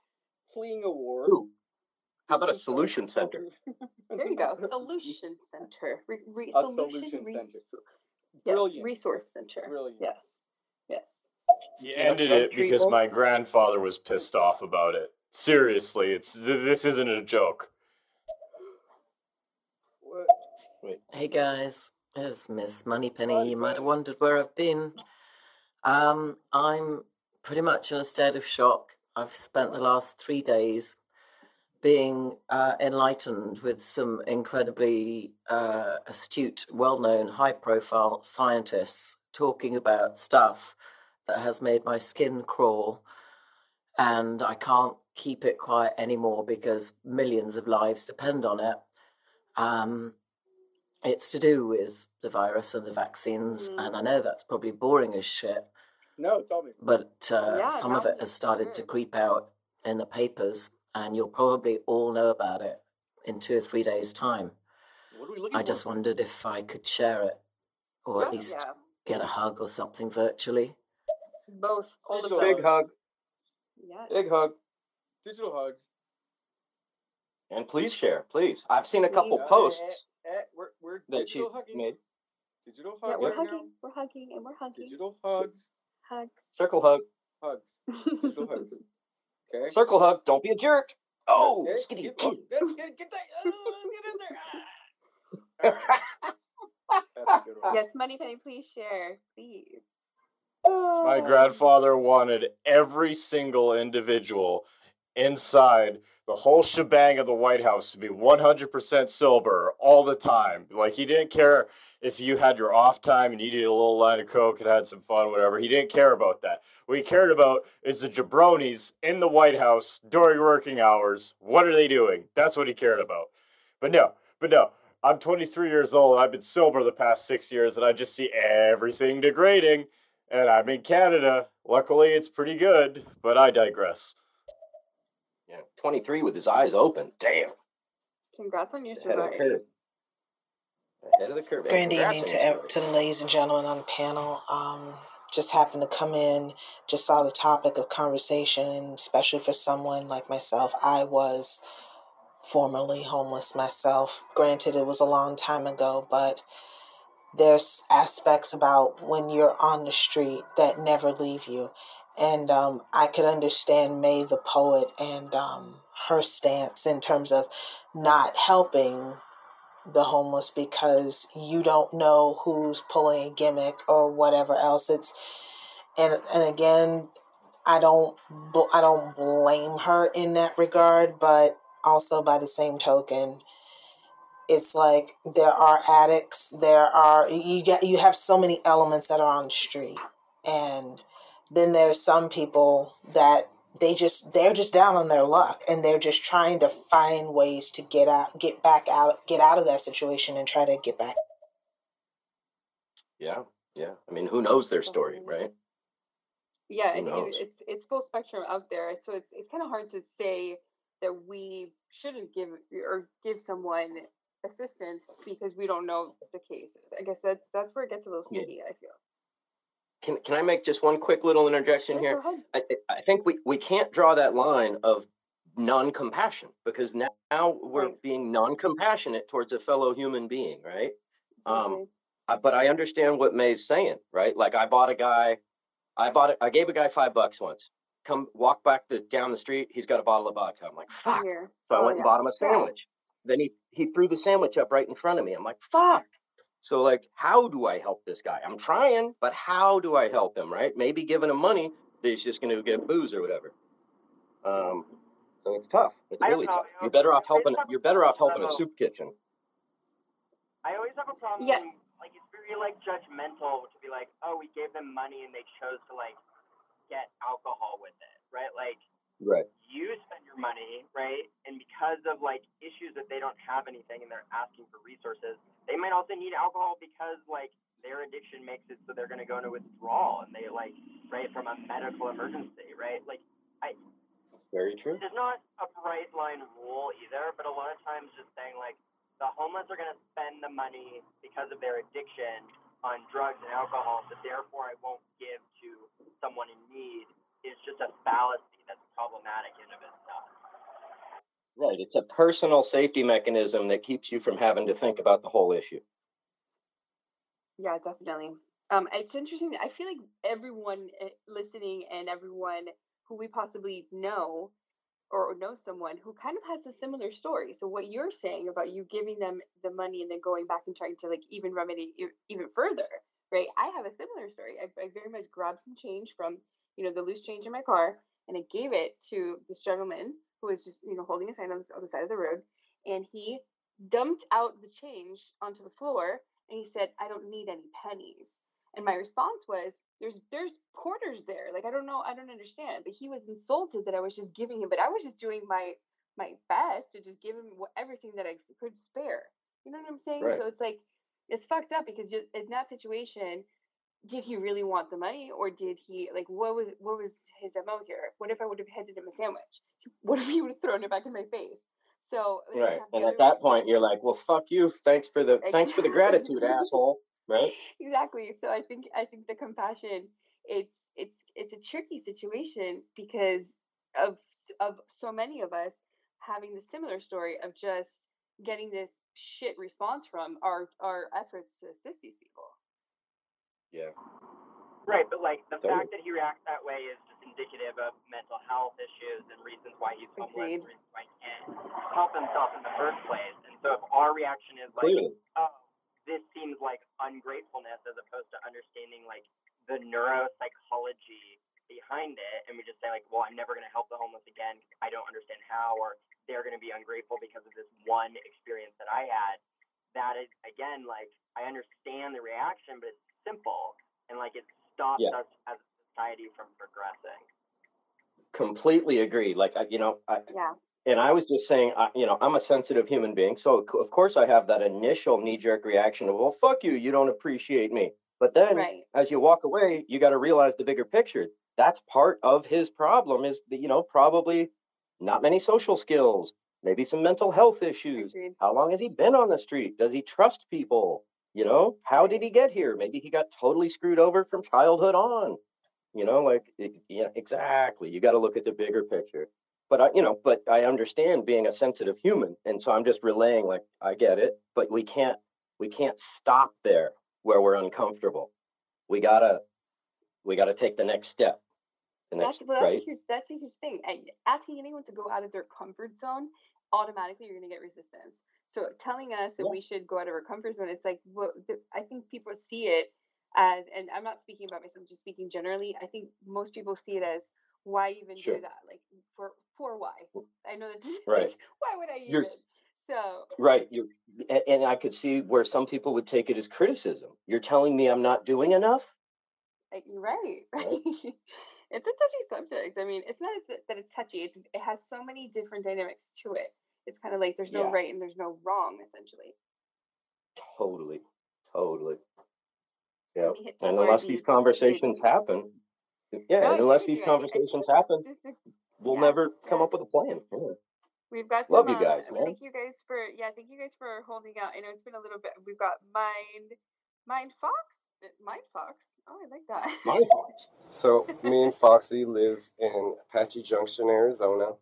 Fleeing a war. Ooh, how about a solution center? There you go, solution center, re, re, A solution, solution re- center. Yes, Brilliant. resource center. Brilliant. Yes, yes. He ended it because my grandfather was pissed off about it. Seriously, it's th- this isn't a joke. What? Wait. Hey guys, it's Miss Moneypenny. You might have wondered where I've been. Um, I'm pretty much in a state of shock. I've spent the last three days being uh, enlightened with some incredibly uh, astute, well known, high profile scientists talking about stuff that has made my skin crawl. And I can't keep it quiet anymore because millions of lives depend on it. Um, it's to do with the virus and the vaccines, and I know that's probably boring as shit, No, tell me. but uh, Yeah, some of no, it has started to creep out in the papers, and you'll probably all know about it in two or three days' time. What are we looking I for? just wondered if I could share it, or at least Yeah, get a hug or something virtually. both, all of Digital those. Big hug, Yeah. big hug, Digital hugs. and please share, please. I've seen a couple Uh, posts eh, eh, eh, we're we're that she digital hugging. made. Digital Yeah, we're right now. hugging, we're hugging, and we're hugging. Digital hugs. Hugs. Circle hug, Hugs. Digital hugs. Okay. circle hug. Don't be a jerk. Oh, Okay, skitty. Get, oh, get, get, get that. Oh, get in there. Ah. That's a good one. yes, Moneypenny, please share, please. My grandfather wanted every single individual inside the whole shebang of the White House to be 100% sober all the time. Like, he didn't care if you had your off time and you needed a little line of Coke and had some fun, whatever. He didn't care about that. What he cared about is the jabronis in the White House during working hours. What are they doing? That's what he cared about. But no, but no. I'm 23 years old. I've been sober the past six years, and I just see everything degrading. And I'm in Canada. Luckily, it's pretty good, but I digress. Yeah, 23 with his eyes open. Damn. Congrats on your Ahead of the curve. Ahead of the curve. And Grand evening to, to the ladies and gentlemen on the panel. Um, just happened to come in, just saw the topic of conversation, and especially for someone like myself, I was formerly homeless myself. Granted, it was a long time ago, but there's aspects about when you're on the street that never leave you. And um, I could understand May the poet and um, her stance in terms of not helping the homeless because you don't know who's pulling a gimmick or whatever else. It's and and again, I don't I don't blame her in that regard, but also by the same token, it's like there are addicts there are you get you have so many elements that are on the street and then there's some people that they just they're just down on their luck and they're just trying to find ways to get out get back out get out of that situation and try to get back Yeah, yeah. I mean, who knows their story, right? Yeah, I think it, it's it's full spectrum out there. So it's it's kind of hard to say that we shouldn't give or give someone assistance because we don't know the cases. I guess that that's where it gets a little Yeah. sticky. I feel. Can can I make just one quick little interjection Sure, here? I, I think we, we can't draw that line of non-compassion because now, now we're Right. being non-compassionate towards a fellow human being, right? Um, Exactly. I, but I understand what May's saying, right? Like I bought a guy, I bought it, I gave a guy five bucks once. Come walk back the down the street, he's got a bottle of vodka. I'm like, fuck. Here. So I Oh went and bought him a sandwich. Then he he threw the sandwich up right in front of me. I'm like, fuck. So like, how do I help this guy? I'm trying, but how do I help him? Right? Maybe giving him money, that he's just going to get booze or whatever. Um, so it's tough. It's really know. tough. You know, You're better off helping. a You're better off helping a soup kitchen. I always have a problem. Yeah. Like it's very like judgmental to be like, oh, we gave them money and they chose to like get alcohol with it, right? Like Right. you spend your money, right? And because of like issues that they don't have anything and they're asking for resources, they might also need alcohol because like their addiction makes it so they're going to go into withdrawal and they like right from a medical emergency, right? Like I That's Very true. there's not a bright line rule either, but a lot of times just saying like the homeless are going to spend the money because of their addiction on drugs and alcohol, so therefore I won't give to someone in need is just a fallacy that's problematic in of itself. Right. It's a personal safety mechanism that keeps you from having to think about the whole issue. Yeah, definitely. Um, it's interesting. I feel like everyone eh, listening and everyone who we possibly know or know someone who kind of has a similar story. So what you're saying about you giving them the money and then going back and trying to like even remedy even further, right? I have a similar story. I, I very much grabbed some change from you know the loose change in my car and I gave it to this gentleman who was just you know holding his hand on the, on the side of the road, and he dumped out the change onto the floor and he said, "I don't need any pennies." And my response was, "There's there's quarters there. Like I don't know, I don't understand." But he was insulted that I was just giving him, but I was just doing my my best to just give him everything that I could spare. You know what I'm saying? Right. So it's like it's fucked up because you, in that situation, did he really want the money or did he like what was what was his mo here? What if I would have handed him a sandwich? What if he would have thrown it back in my face? So Right. And at that point, you're like, well, fuck you. Thanks for the thanks for the gratitude, asshole. Right. exactly so i think i think the compassion it's it's it's a tricky situation because of of so many of us having the similar story of just getting this shit response from our our efforts to assist these people Yeah. Right, but like the Totally. fact that he reacts that way is just indicative of mental health issues and reasons why he's homeless, Agreed. reasons why he can't help himself in the first place. And so if our reaction is like, Clearly. oh, this seems like ungratefulness as opposed to understanding like the neuropsychology behind it, and we just say like, well, I'm never going to help the homeless again. I don't understand how, or they're going to be ungrateful because of this one experience that I had. That is again like I understand the reaction, but it's simple and like it stops Yeah. us as a society from progressing. Completely agree. Like I, you know, I, yeah and I was just saying, I, you know, I'm a sensitive human being, so of course I have that initial knee-jerk reaction of, well, fuck you, you don't appreciate me. But then, right as you walk away, you got to realize the bigger picture. That's part of his problem. Is that you know probably not many social skills, maybe some mental health issues. agreed How long has he been on the street? Does he trust people? You know, how did he get here? Maybe he got totally screwed over from childhood on. You know, like it, yeah, exactly. You got to look at the bigger picture. But I, you know, but I understand being a sensitive human, and so I'm just relaying. Like I get it, but we can't we can't stop there where we're uncomfortable. We gotta we gotta take the next step. The that's next well, that's right. a huge that's a huge thing and asking anyone to go out of their comfort zone automatically you're going to get resistance so telling us that Yeah. we should go out of our comfort zone it's like what the, i think people see it as and i'm not speaking about myself just speaking generally i think most people see it as why even Sure. do that like for for why i know that's Right. like why would i You're even So Right. You and I could see where some people would take it as criticism. You're telling me I'm not doing enough? Like, you're right, Right. right? it's a touchy subject. I mean, it's not that it's touchy. It's it has so many different dynamics to it. It's kind of like there's no Yeah. right and there's no wrong, essentially. Totally. Totally. Yeah. And unless these maybe. conversations happen, yeah, No, unless these conversations think happen, we'll yeah, never come yeah. up with a plan. Yeah. We've got Love you guys, uh, man. Thank you guys for yeah. Thank you guys for holding out. I know it's been a little bit. We've got Mind Mind Fox. Uh, Mind Fox. Oh, I like that. Mind fox. So me and Foxy live in Apache Junction, Arizona.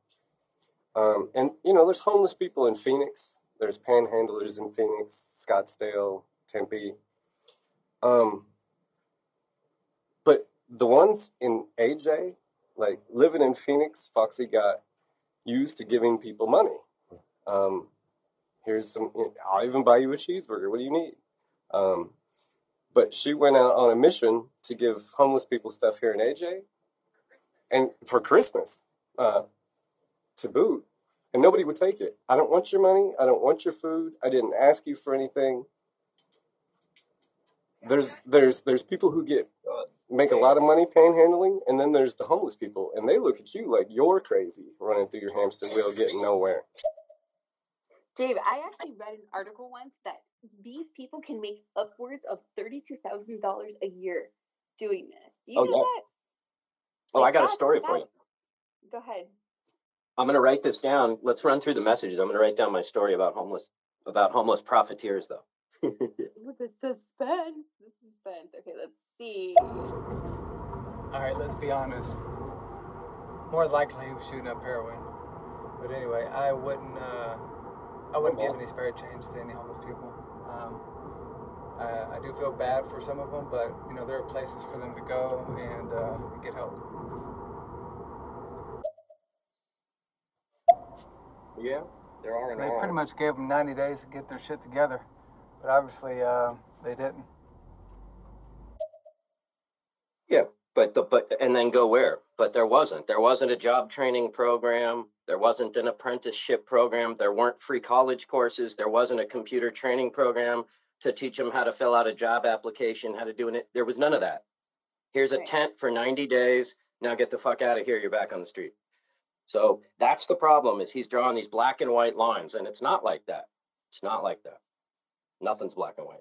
Um, and you know, there's homeless people in Phoenix. There's panhandlers in Phoenix, Scottsdale, Tempe. Um, but the ones in AJ, like living in Phoenix, Foxy got used to giving people money. Um, here's some. I'll even buy you a cheeseburger. What do you need? Um, but she went out on a mission to give homeless people stuff here in AJ, and for Christmas, uh, to boot, and nobody would take it. I don't want your money. I don't want your food. I didn't ask you for anything. There's there's there's people who get make a lot of money panhandling, and then there's the homeless people, and they look at you like you're crazy running through your hamster wheel, getting nowhere. Dave, I actually read an article once that these people can make upwards of thirty-two thousand dollars a year doing this. Do you Oh know yeah. that? Oh, I got a story for you. Go ahead. I'm gonna write this down. Let's run through the messages. I'm gonna write down my story about homeless about homeless profiteers though. With the suspense, the suspense. Okay, let's see. All right, let's be honest. More likely he was shooting up heroin. But anyway, I wouldn't. Uh, I wouldn't give any spare change to any homeless people. Um, I, I do feel bad for some of them, but you know there are places for them to go and uh, get help. Yeah, there are They pretty much gave them 90 days to get their shit together, but obviously uh, they didn't. Yeah, but the but and then go where? But there wasn't. There wasn't a job training program. There wasn't an apprenticeship program. There weren't free college courses. There wasn't a computer training program to teach them how to fill out a job application, how to do it. There was none of that. Here's a tent for 90 days. Now get the fuck out of here. You're back on the street. So that's the problem is he's drawing these black and white lines and it's not like that. It's not like that. Nothing's black and white.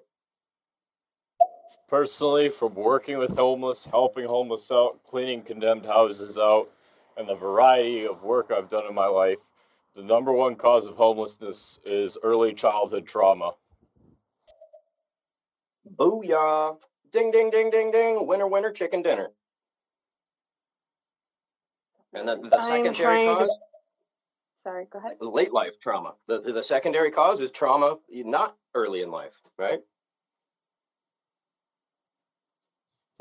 Personally, from working with homeless, helping homeless out, cleaning condemned houses out, and the variety of work I've done in my life, the number one cause of homelessness is early childhood trauma. Booyah. Ding, ding, ding, ding, ding. Winner, winner, chicken dinner. And then the I'm secondary trying to- cause, Sorry, go ahead. late life trauma. The, the, the secondary cause is trauma not early in life, right?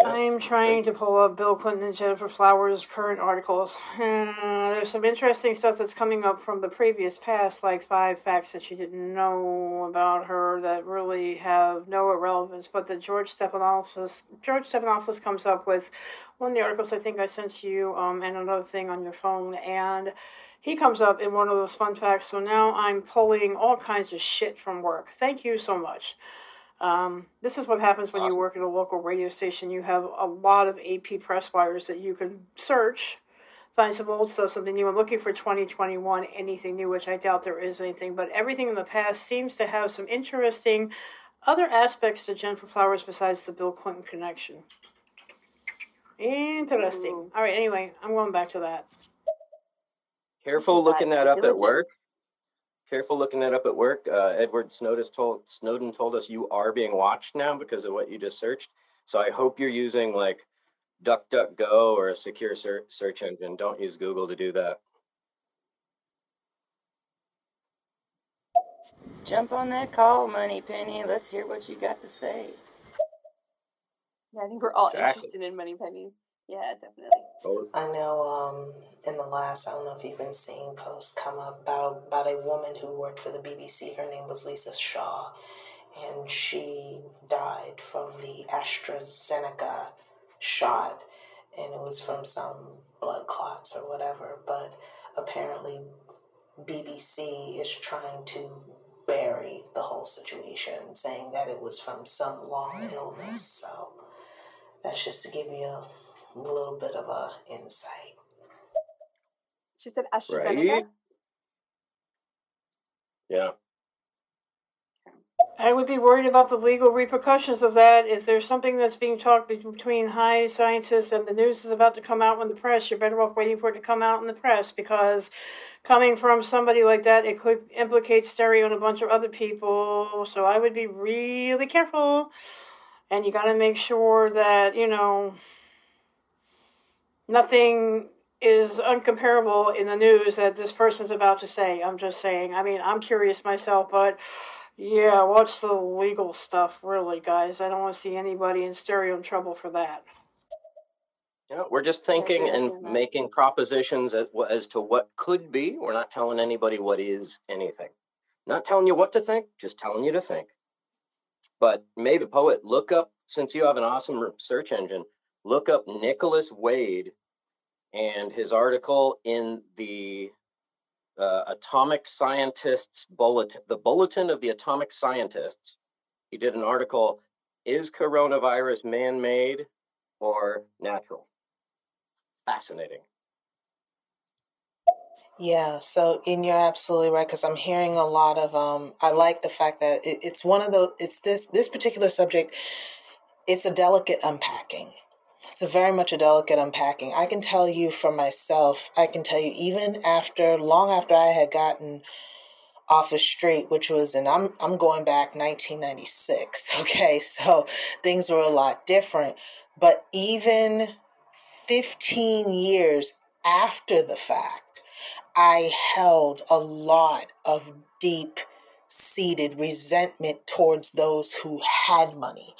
I'm trying to pull up Bill Clinton and Gennifer Flowers' current articles. Uh, there's some interesting stuff that's coming up from the previous past, like five facts that you didn't know about her that really have no relevance. But the George Stephanopoulos, George Stephanopoulos comes up with one of the articles I think I sent you, um, and another thing on your phone, and he comes up in one of those fun facts. So now I'm pulling all kinds of shit from work. Thank you so much. Um, this is what happens when you work at a local radio station. You have a lot of AP press wires that you can search, find some old stuff, something new. I'm looking for 2021, anything new, which I doubt there is anything, but everything in the past seems to have some interesting other aspects to Gennifer Flowers besides the Bill Clinton connection. Interesting. All right, anyway, I'm going back to that. Careful looking that up at work. Careful looking that up at work. Uh, Edward Snowden told Snowden told us you are being watched now because of what you just searched. So I hope you're using like DuckDuckGo or a secure ser- search engine. Don't use Google to do that. Jump on that call, Moneypenny. Let's hear what you got to say. Yeah, I think we're all Exactly. interested in money pennies. Yeah, definitely. I know um, in the last, I don't know if you've been seeing posts come up about, about a woman who worked for the BBC. Her name was Lisa Shaw, and she died from the AstraZeneca shot, and it was from some blood clots or whatever. But apparently, BBC is trying to bury the whole situation, saying that it was from some long illness. So that's just to give you a little bit of a insight. She said AstraZeneca. Right? Yeah. I would be worried about the legal repercussions of that. If there's something that's being talked between high scientists and the news is about to come out in the press, you're better off waiting for it to come out in the press because coming from somebody like that, it could implicate stereo and a bunch of other people. So I would be really careful. And you got to make sure that, you know, nothing is uncomparable in the news that this person's about to say. I'm just saying. I mean, I'm curious myself, but yeah, watch the legal stuff, really, guys. I don't want to see anybody in stereo trouble for that. Yeah, we're just thinking and making propositions as, as to what could be. We're not telling anybody what is anything. Not telling you what to think, just telling you to think. But May the poet, look up, since you have an awesome search engine, look up Nicholas Wade and his article in the uh, Atomic Scientists Bulletin, the Bulletin of the Atomic Scientists. He did an article Is coronavirus man made or natural? Fascinating. Yeah, so and you're absolutely right because I'm hearing a lot of um. I like the fact that it, it's one of the it's this this particular subject. It's a delicate unpacking. It's a very much a delicate unpacking. I can tell you for myself. I can tell you even after long after I had gotten off the street, which was and I'm I'm going back 1996. Okay, so things were a lot different. But even 15 years after the fact. I held a lot of deep seated resentment towards those who had money.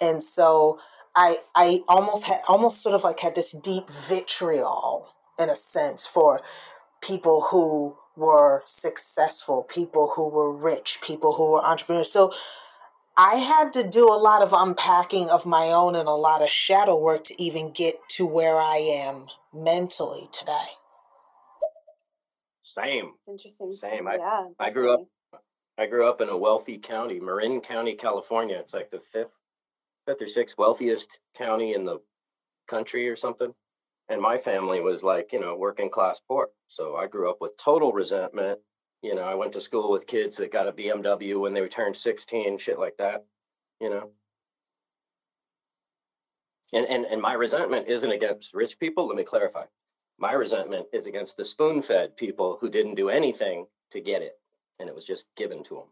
And so I I almost had almost sort of like had this deep vitriol in a sense for people who were successful, people who were rich, people who were entrepreneurs. So I had to do a lot of unpacking of my own and a lot of shadow work to even get to where I am mentally today. Same. It's interesting. Same. I, yeah. I grew up I grew up in a wealthy county, Marin County, California. It's like the fifth fifth or sixth wealthiest county in the country or something. And my family was like, you know, working class poor. So I grew up with total resentment. You know, I went to school with kids that got a BMW when they turned 16, shit like that, you know. And and and my resentment isn't against rich people, let me clarify. My resentment is against the spoon-fed people who didn't do anything to get it and it was just given to them.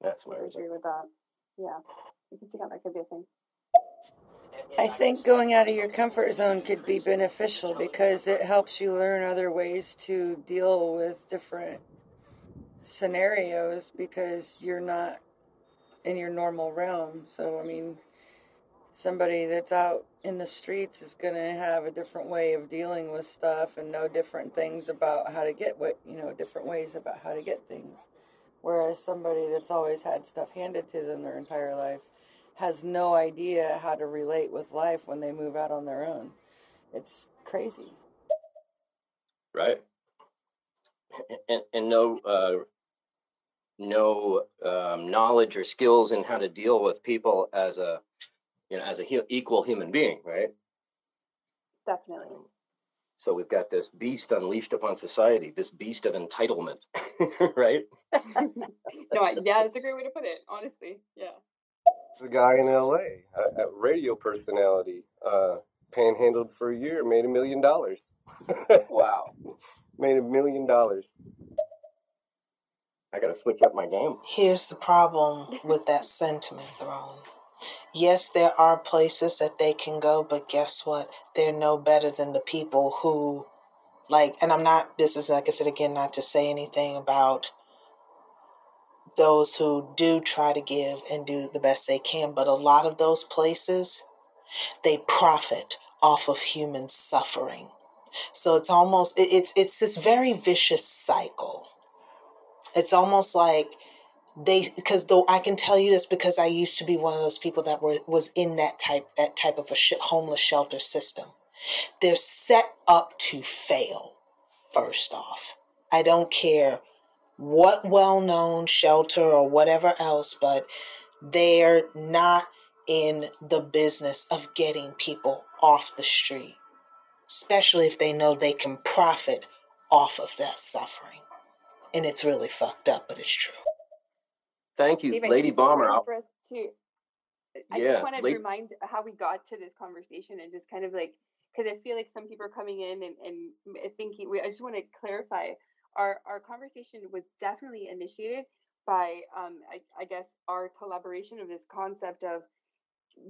That's my I agree resentment. with that. Yeah. I think going out of your comfort zone could be beneficial because it helps you learn other ways to deal with different scenarios because you're not in your normal realm. So, I mean, somebody that's out in the streets is going to have a different way of dealing with stuff and know different things about how to get what, you know, different ways about how to get things. Whereas somebody that's always had stuff handed to them their entire life has no idea how to relate with life when they move out on their own. It's crazy. Right. And and no uh no um, knowledge or skills in how to deal with people as a you know as a hu- equal human being, right? Definitely. So we've got this beast unleashed upon society, this beast of entitlement, right? no, I, yeah, that's a great way to put it. Honestly, yeah. The guy in L.A., a, a radio personality, uh, panhandled for a year, made a million dollars. wow, made a million dollars. I gotta switch up my game. Here's the problem with that sentiment, Throne. Yes, there are places that they can go, but guess what? They're no better than the people who, like, and I'm not, this is, like I said again, not to say anything about those who do try to give and do the best they can, but a lot of those places, they profit off of human suffering. So it's almost, it's, it's this very vicious cycle. It's almost like they because though I can tell you this because I used to be one of those people that were was in that type that type of a sh- homeless shelter system. They're set up to fail. First off, I don't care what well known shelter or whatever else, but they're not in the business of getting people off the street, especially if they know they can profit off of that suffering. And it's really fucked up, but it's true. Thank you, Dave, Lady Bomber. I'll- for us to. I Yeah, just wanted late- to remind how we got to this conversation and just kind of like because I feel like some people are coming in and and thinking. We I just want to clarify our our conversation was definitely initiated by um I, I guess our collaboration of this concept of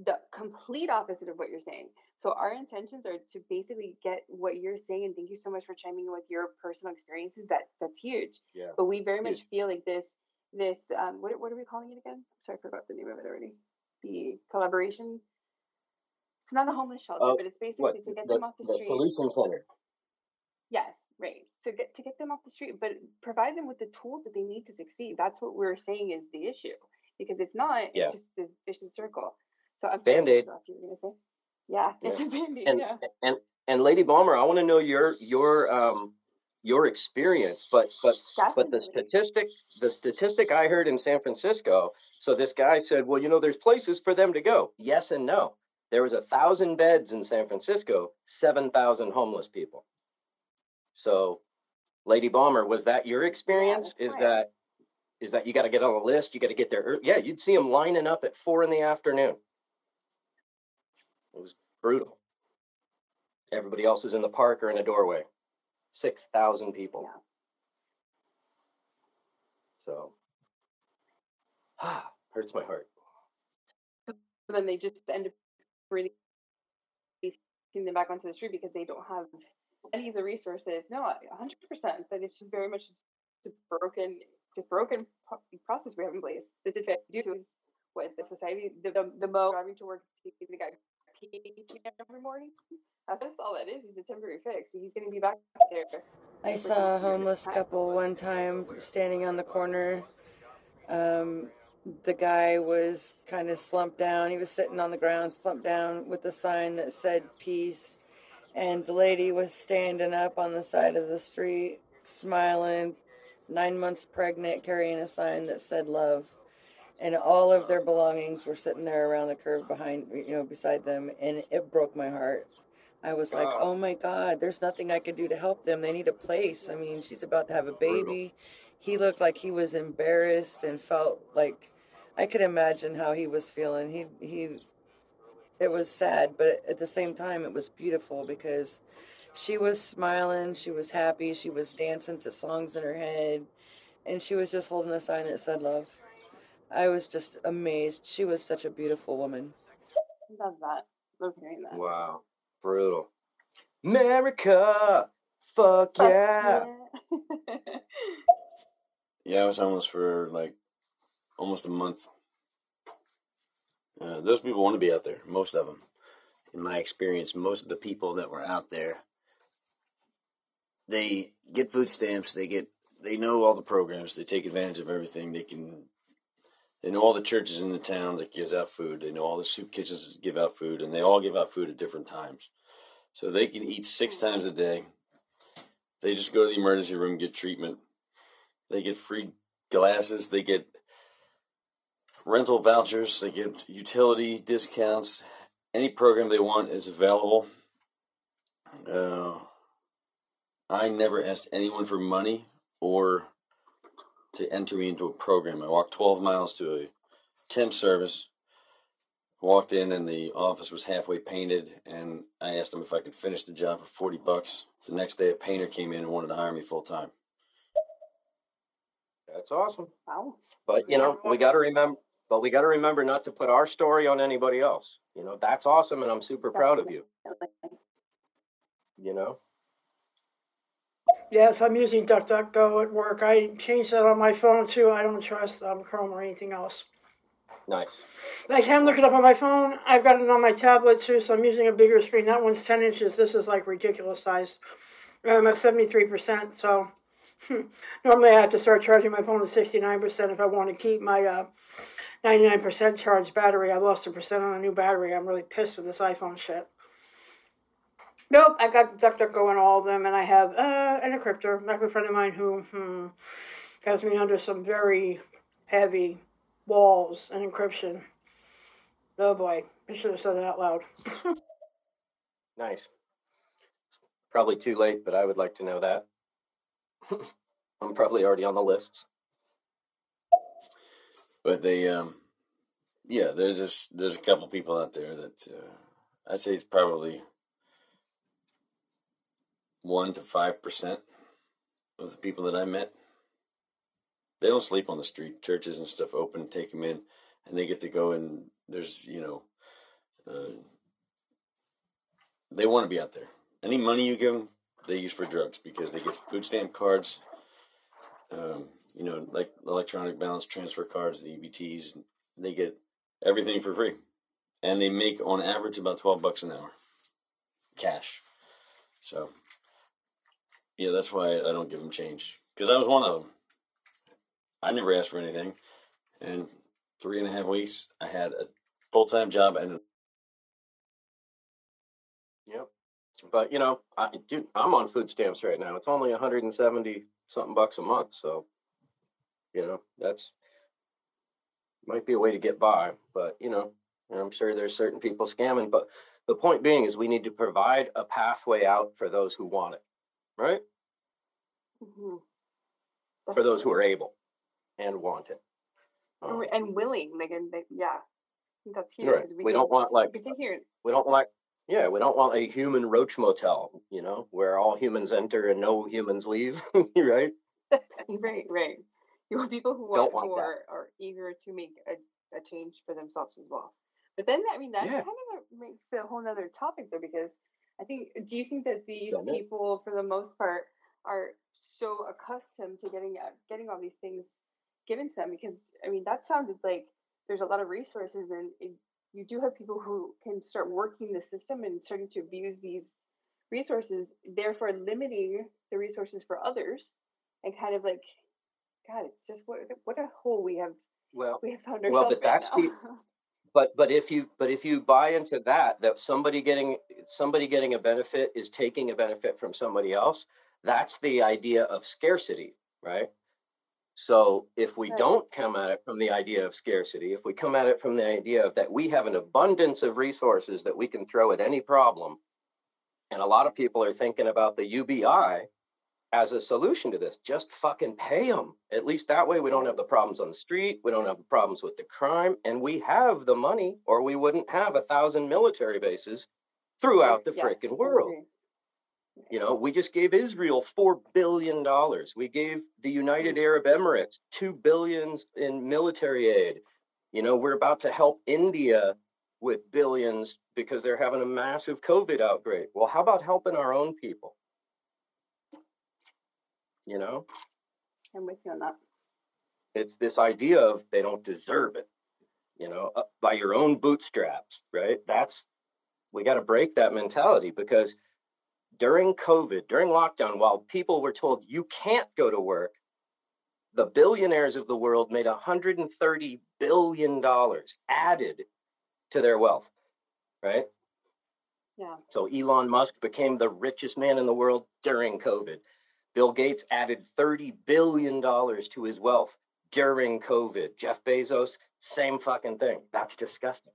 the complete opposite of what you're saying. So our intentions are to basically get what you're saying, and thank you so much for chiming in with your personal experiences. That that's huge. Yeah. But we very much feel like this this um what what are we calling it again? Sorry, I forgot the name of it already. The collaboration. It's not a homeless shelter, Uh, but it's basically what to get the, them off the the street. solution center? Yes, right. So get to get them off the street, but provide them with the tools that they need to succeed. That's what we're saying is the issue. Because if not, Yeah. it's just this vicious circle. So I'm Band-Aid. Ralph, you were gonna say? Yeah, it's a band-aid, And yeah. and and Lady Bomber, I want to know your your um your experience, but but but the statistic the statistic I heard in San Francisco. So this guy said, well, you know, there's places for them to go. Yes and no. There was a thousand beds in San Francisco, seven thousand homeless people. So, Lady Bomber, was that your experience? is that is that you got to get on a list? You got to get there. ear- Yeah, you'd see them lining up at four in the afternoon. It was brutal. Everybody else is in the park or in a doorway. Six thousand people. So, ah, hurts my heart. So then they just end up releasing them back onto the street because they don't have any of the resources. No, a hundred percent. But it's just very much a broken, the broken process we have in place. The is with the society, the the, the mo driving to work to the guy every morning. That's, all that is. Is a temporary fix. But he's going to be back there. I saw a some period of homeless couple one time standing on the corner. Um, the guy was kind of slumped down. He was sitting on the ground, slumped down, with a sign that said peace. And the lady was standing up on the side of the street, smiling, nine months pregnant, carrying a sign that said love. And all of their belongings were sitting there around the curve behind, you know, beside them. And it broke my heart. I was like, oh my God, there's nothing I could do to help them. They need a place. I mean, she's about to have a baby. He looked like he was embarrassed and felt like I could imagine how he was feeling. He, he, it was sad, but at the same time, it was beautiful because she was smiling, she was happy, she was dancing to songs in her head, and she was just holding a sign that said love. I was just amazed. She was such a beautiful woman. Love that. Love hearing that. Wow, brutal. America, fuck yeah. Yeah, I was homeless for like almost a month. Uh, those people want to be out there, most of them. In my experience, most of the people that were out there, they get food stamps. They get, they know all the programs. They take advantage of everything. They can, they know all the churches in the town that gives out food. They know all the soup kitchens that give out food, and they all give out food at different times. So they can eat six times a day. They just go to the emergency room, get treatment. They get free glasses. They get rental vouchers. They get utility discounts. Any program they want is available. Uh, I never asked anyone for money or to enter me into a program. I walked 12 miles to a temp service. Walked in and the office was halfway painted, and I asked them if I could finish the job for 40 bucks. The next day, a painter came in and wanted to hire me full time. That's awesome. Wow. But you know, we got to remember. But we got to remember not to put our story on anybody else. You know, that's awesome, and I'm super proud of you. You know. Yes, I'm using DuckDuckGo at work. I changed that on my phone too. I don't trust um, Chrome or anything else. Nice. I can look it up on my phone. I've got it on my tablet too, so I'm using a bigger screen. That one's 10 inches. This is like ridiculous size. I'm at 73%, so normally I have to start charging my phone at 69% if I want to keep my uh, 99% charged battery. I lost a percent on a new battery. I'm really pissed with this iPhone shit. Nope, I got DuckDuckGo on all of them, and I have uh, an encryptor. I have a friend of mine who hmm, has me under some very heavy walls and encryption. Oh boy, I should have said that out loud. Nice. Probably too late, but I would like to know that. I'm probably already on the lists. But they, um, yeah, there's just there's a couple people out there that uh, I'd say it's probably one to five percent of the people that I met. They don't sleep on the street. Churches and stuff open, take them in, and they get to go and there's you know, uh, they want to be out there. Any money you give them, they use for drugs because they get food stamp cards. Um, you know, like electronic balance transfer cards, the EBTs. They get everything for free, and they make on average about twelve bucks an hour, cash. So, yeah, that's why I don't give them change because I was one of them. I never asked for anything, and three and a half weeks I had a full time job and Yep. But you know, I dude, I'm on food stamps right now. It's only 170 something bucks a month, so you know, that's might be a way to get by, but you know, I'm sure there's certain people scamming, but the point being is we need to provide a pathway out for those who want it, right? hmm For those who are able and want it. Um, and willing, like, and like, yeah, that's huge. Right. We can- don't want, like- we we don't want yeah, we don't want a human roach motel, you know, where all humans enter and no humans leave, right? right, right. You want people who Don't want, who are, are eager to make a, a change for themselves as well. But then, I mean, that Yeah. kind of makes a whole nother topic though, because I think, do you think that these Don't it? people, for the most part, are so accustomed to getting uh, getting all these things given to them? Because I mean, that sounded like there's a lot of resources, and it, you do have people who can start working the system and starting to abuse these resources, therefore limiting the resources for others, and kind of like, God, it's just what a- what a hole we have Well, we have found well, ourselves but right that's now. the but but if you but if you buy into that that somebody getting somebody getting a benefit is taking a benefit from somebody else that's the idea of scarcity right so if we Right. don't come at it from the idea of scarcity if we come at it from the idea of that we have an abundance of resources that we can throw at any problem and a lot of people are thinking about the ubi as a solution to this. Just fucking pay them. At least that way we don't have the problems on the street. We don't have the problems with the crime. And we have the money, or we wouldn't have a thousand military bases throughout the Yes, frickin' world. agree. You know, we just gave Israel $4 billion. We gave the United Arab Emirates $2 billion in military aid. You know, we're about to help India with billions because they're having a massive COVID outbreak. Well, how about helping our own people? You know? I'm with you on that. it's this idea of they don't deserve it you know up by your own bootstraps right that's we got to break that mentality because during covid during lockdown while people were told you can't go to work the billionaires of the world made 130 billion dollars added to their wealth right Yeah. so Elon Musk became the richest man in the world during COVID. Bill Gates added $30 billion to his wealth during COVID. Jeff Bezos, same fucking thing. That's disgusting.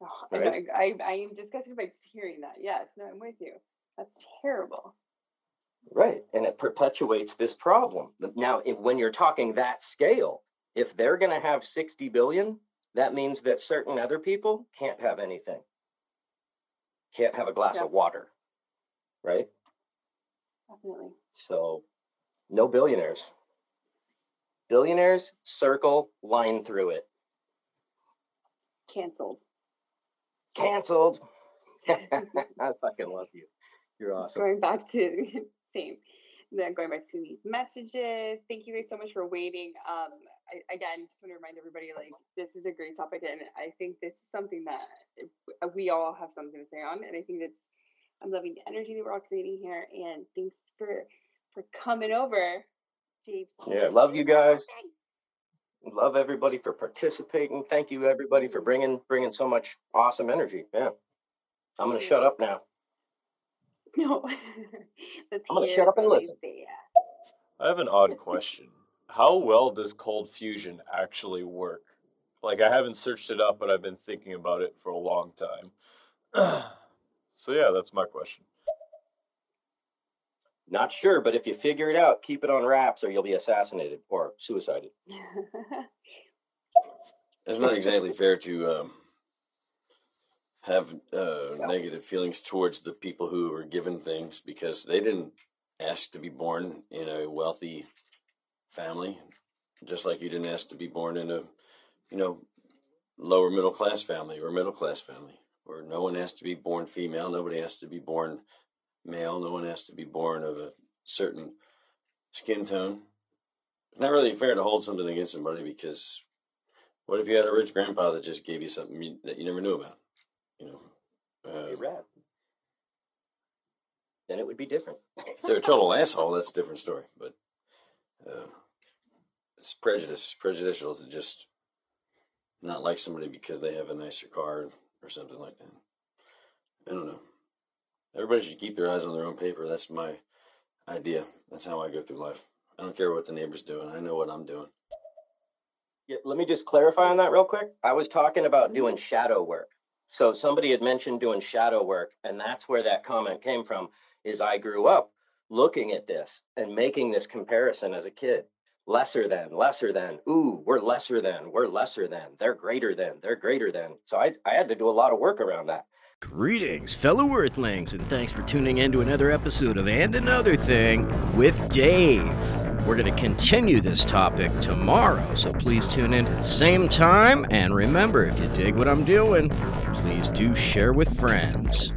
Oh, Right. I, I I am disgusted by just hearing that. Yes, no, I'm with you. That's terrible. Right. And it perpetuates this problem. Now, if, when you're talking that scale, if they're going to have 60 billion, that means that certain other people can't have anything, can't have a glass Yeah. of water. Right. Definitely. So, no billionaires. Billionaires, circle, line through it. Canceled. Canceled. I fucking love you. You're awesome. Going back to same. Then going back to these messages. Thank you guys so much for waiting. Um, I, again, just want to remind everybody, like this is a great topic, and I think this is something that uh, we all have something to say on, and I think it's. I'm loving the energy that we're all creating here, and thanks for for coming over, Dave. Yeah, love you guys. Love everybody for participating. Thank you everybody for bringing bringing so much awesome energy. Yeah. I'm going to shut up now. No. I'm gonna shut up and listen. I have an odd question. How well does cold fusion actually work? Like, I haven't searched it up, but I've been thinking about it for a long time. so, yeah, that's my question. Not sure, but if you figure it out, keep it on wraps or you'll be assassinated or suicided. It's not exactly fair to um, have uh, negative feelings towards the people who were given things because they didn't ask to be born in a wealthy family, just like you didn't ask to be born in a, you know, lower middle class family or middle class family. Or no one has to be born female, nobody has to be born male, no one has to be born of a certain skin tone. It's not really fair to hold something against somebody because what if you had a rich grandpa that just gave you something you, that you never knew about? You know, uh, rad. Then it would be different. if they're a total asshole, that's a different story. But uh, it's prejudice, prejudicial to just not like somebody because they have a nicer car or something like that. I don't know. Everybody should keep their eyes on their own paper. That's my idea. That's how I go through life. I don't care what the neighbor's doing. I know what I'm doing. Yeah, let me just clarify on that real quick. I was talking about doing shadow work. So somebody had mentioned doing shadow work, and that's where that comment came from. Is I grew up looking at this and making this comparison as a kid. Lesser than, lesser than. Ooh, we're lesser than, we're lesser than. They're greater than, they're greater than. So I, I had to do a lot of work around that. Greetings, fellow Earthlings, and thanks for tuning in to another episode of And Another Thing with Dave. We're going to continue this topic tomorrow, so please tune in at the same time. And remember, if you dig what I'm doing, please do share with friends.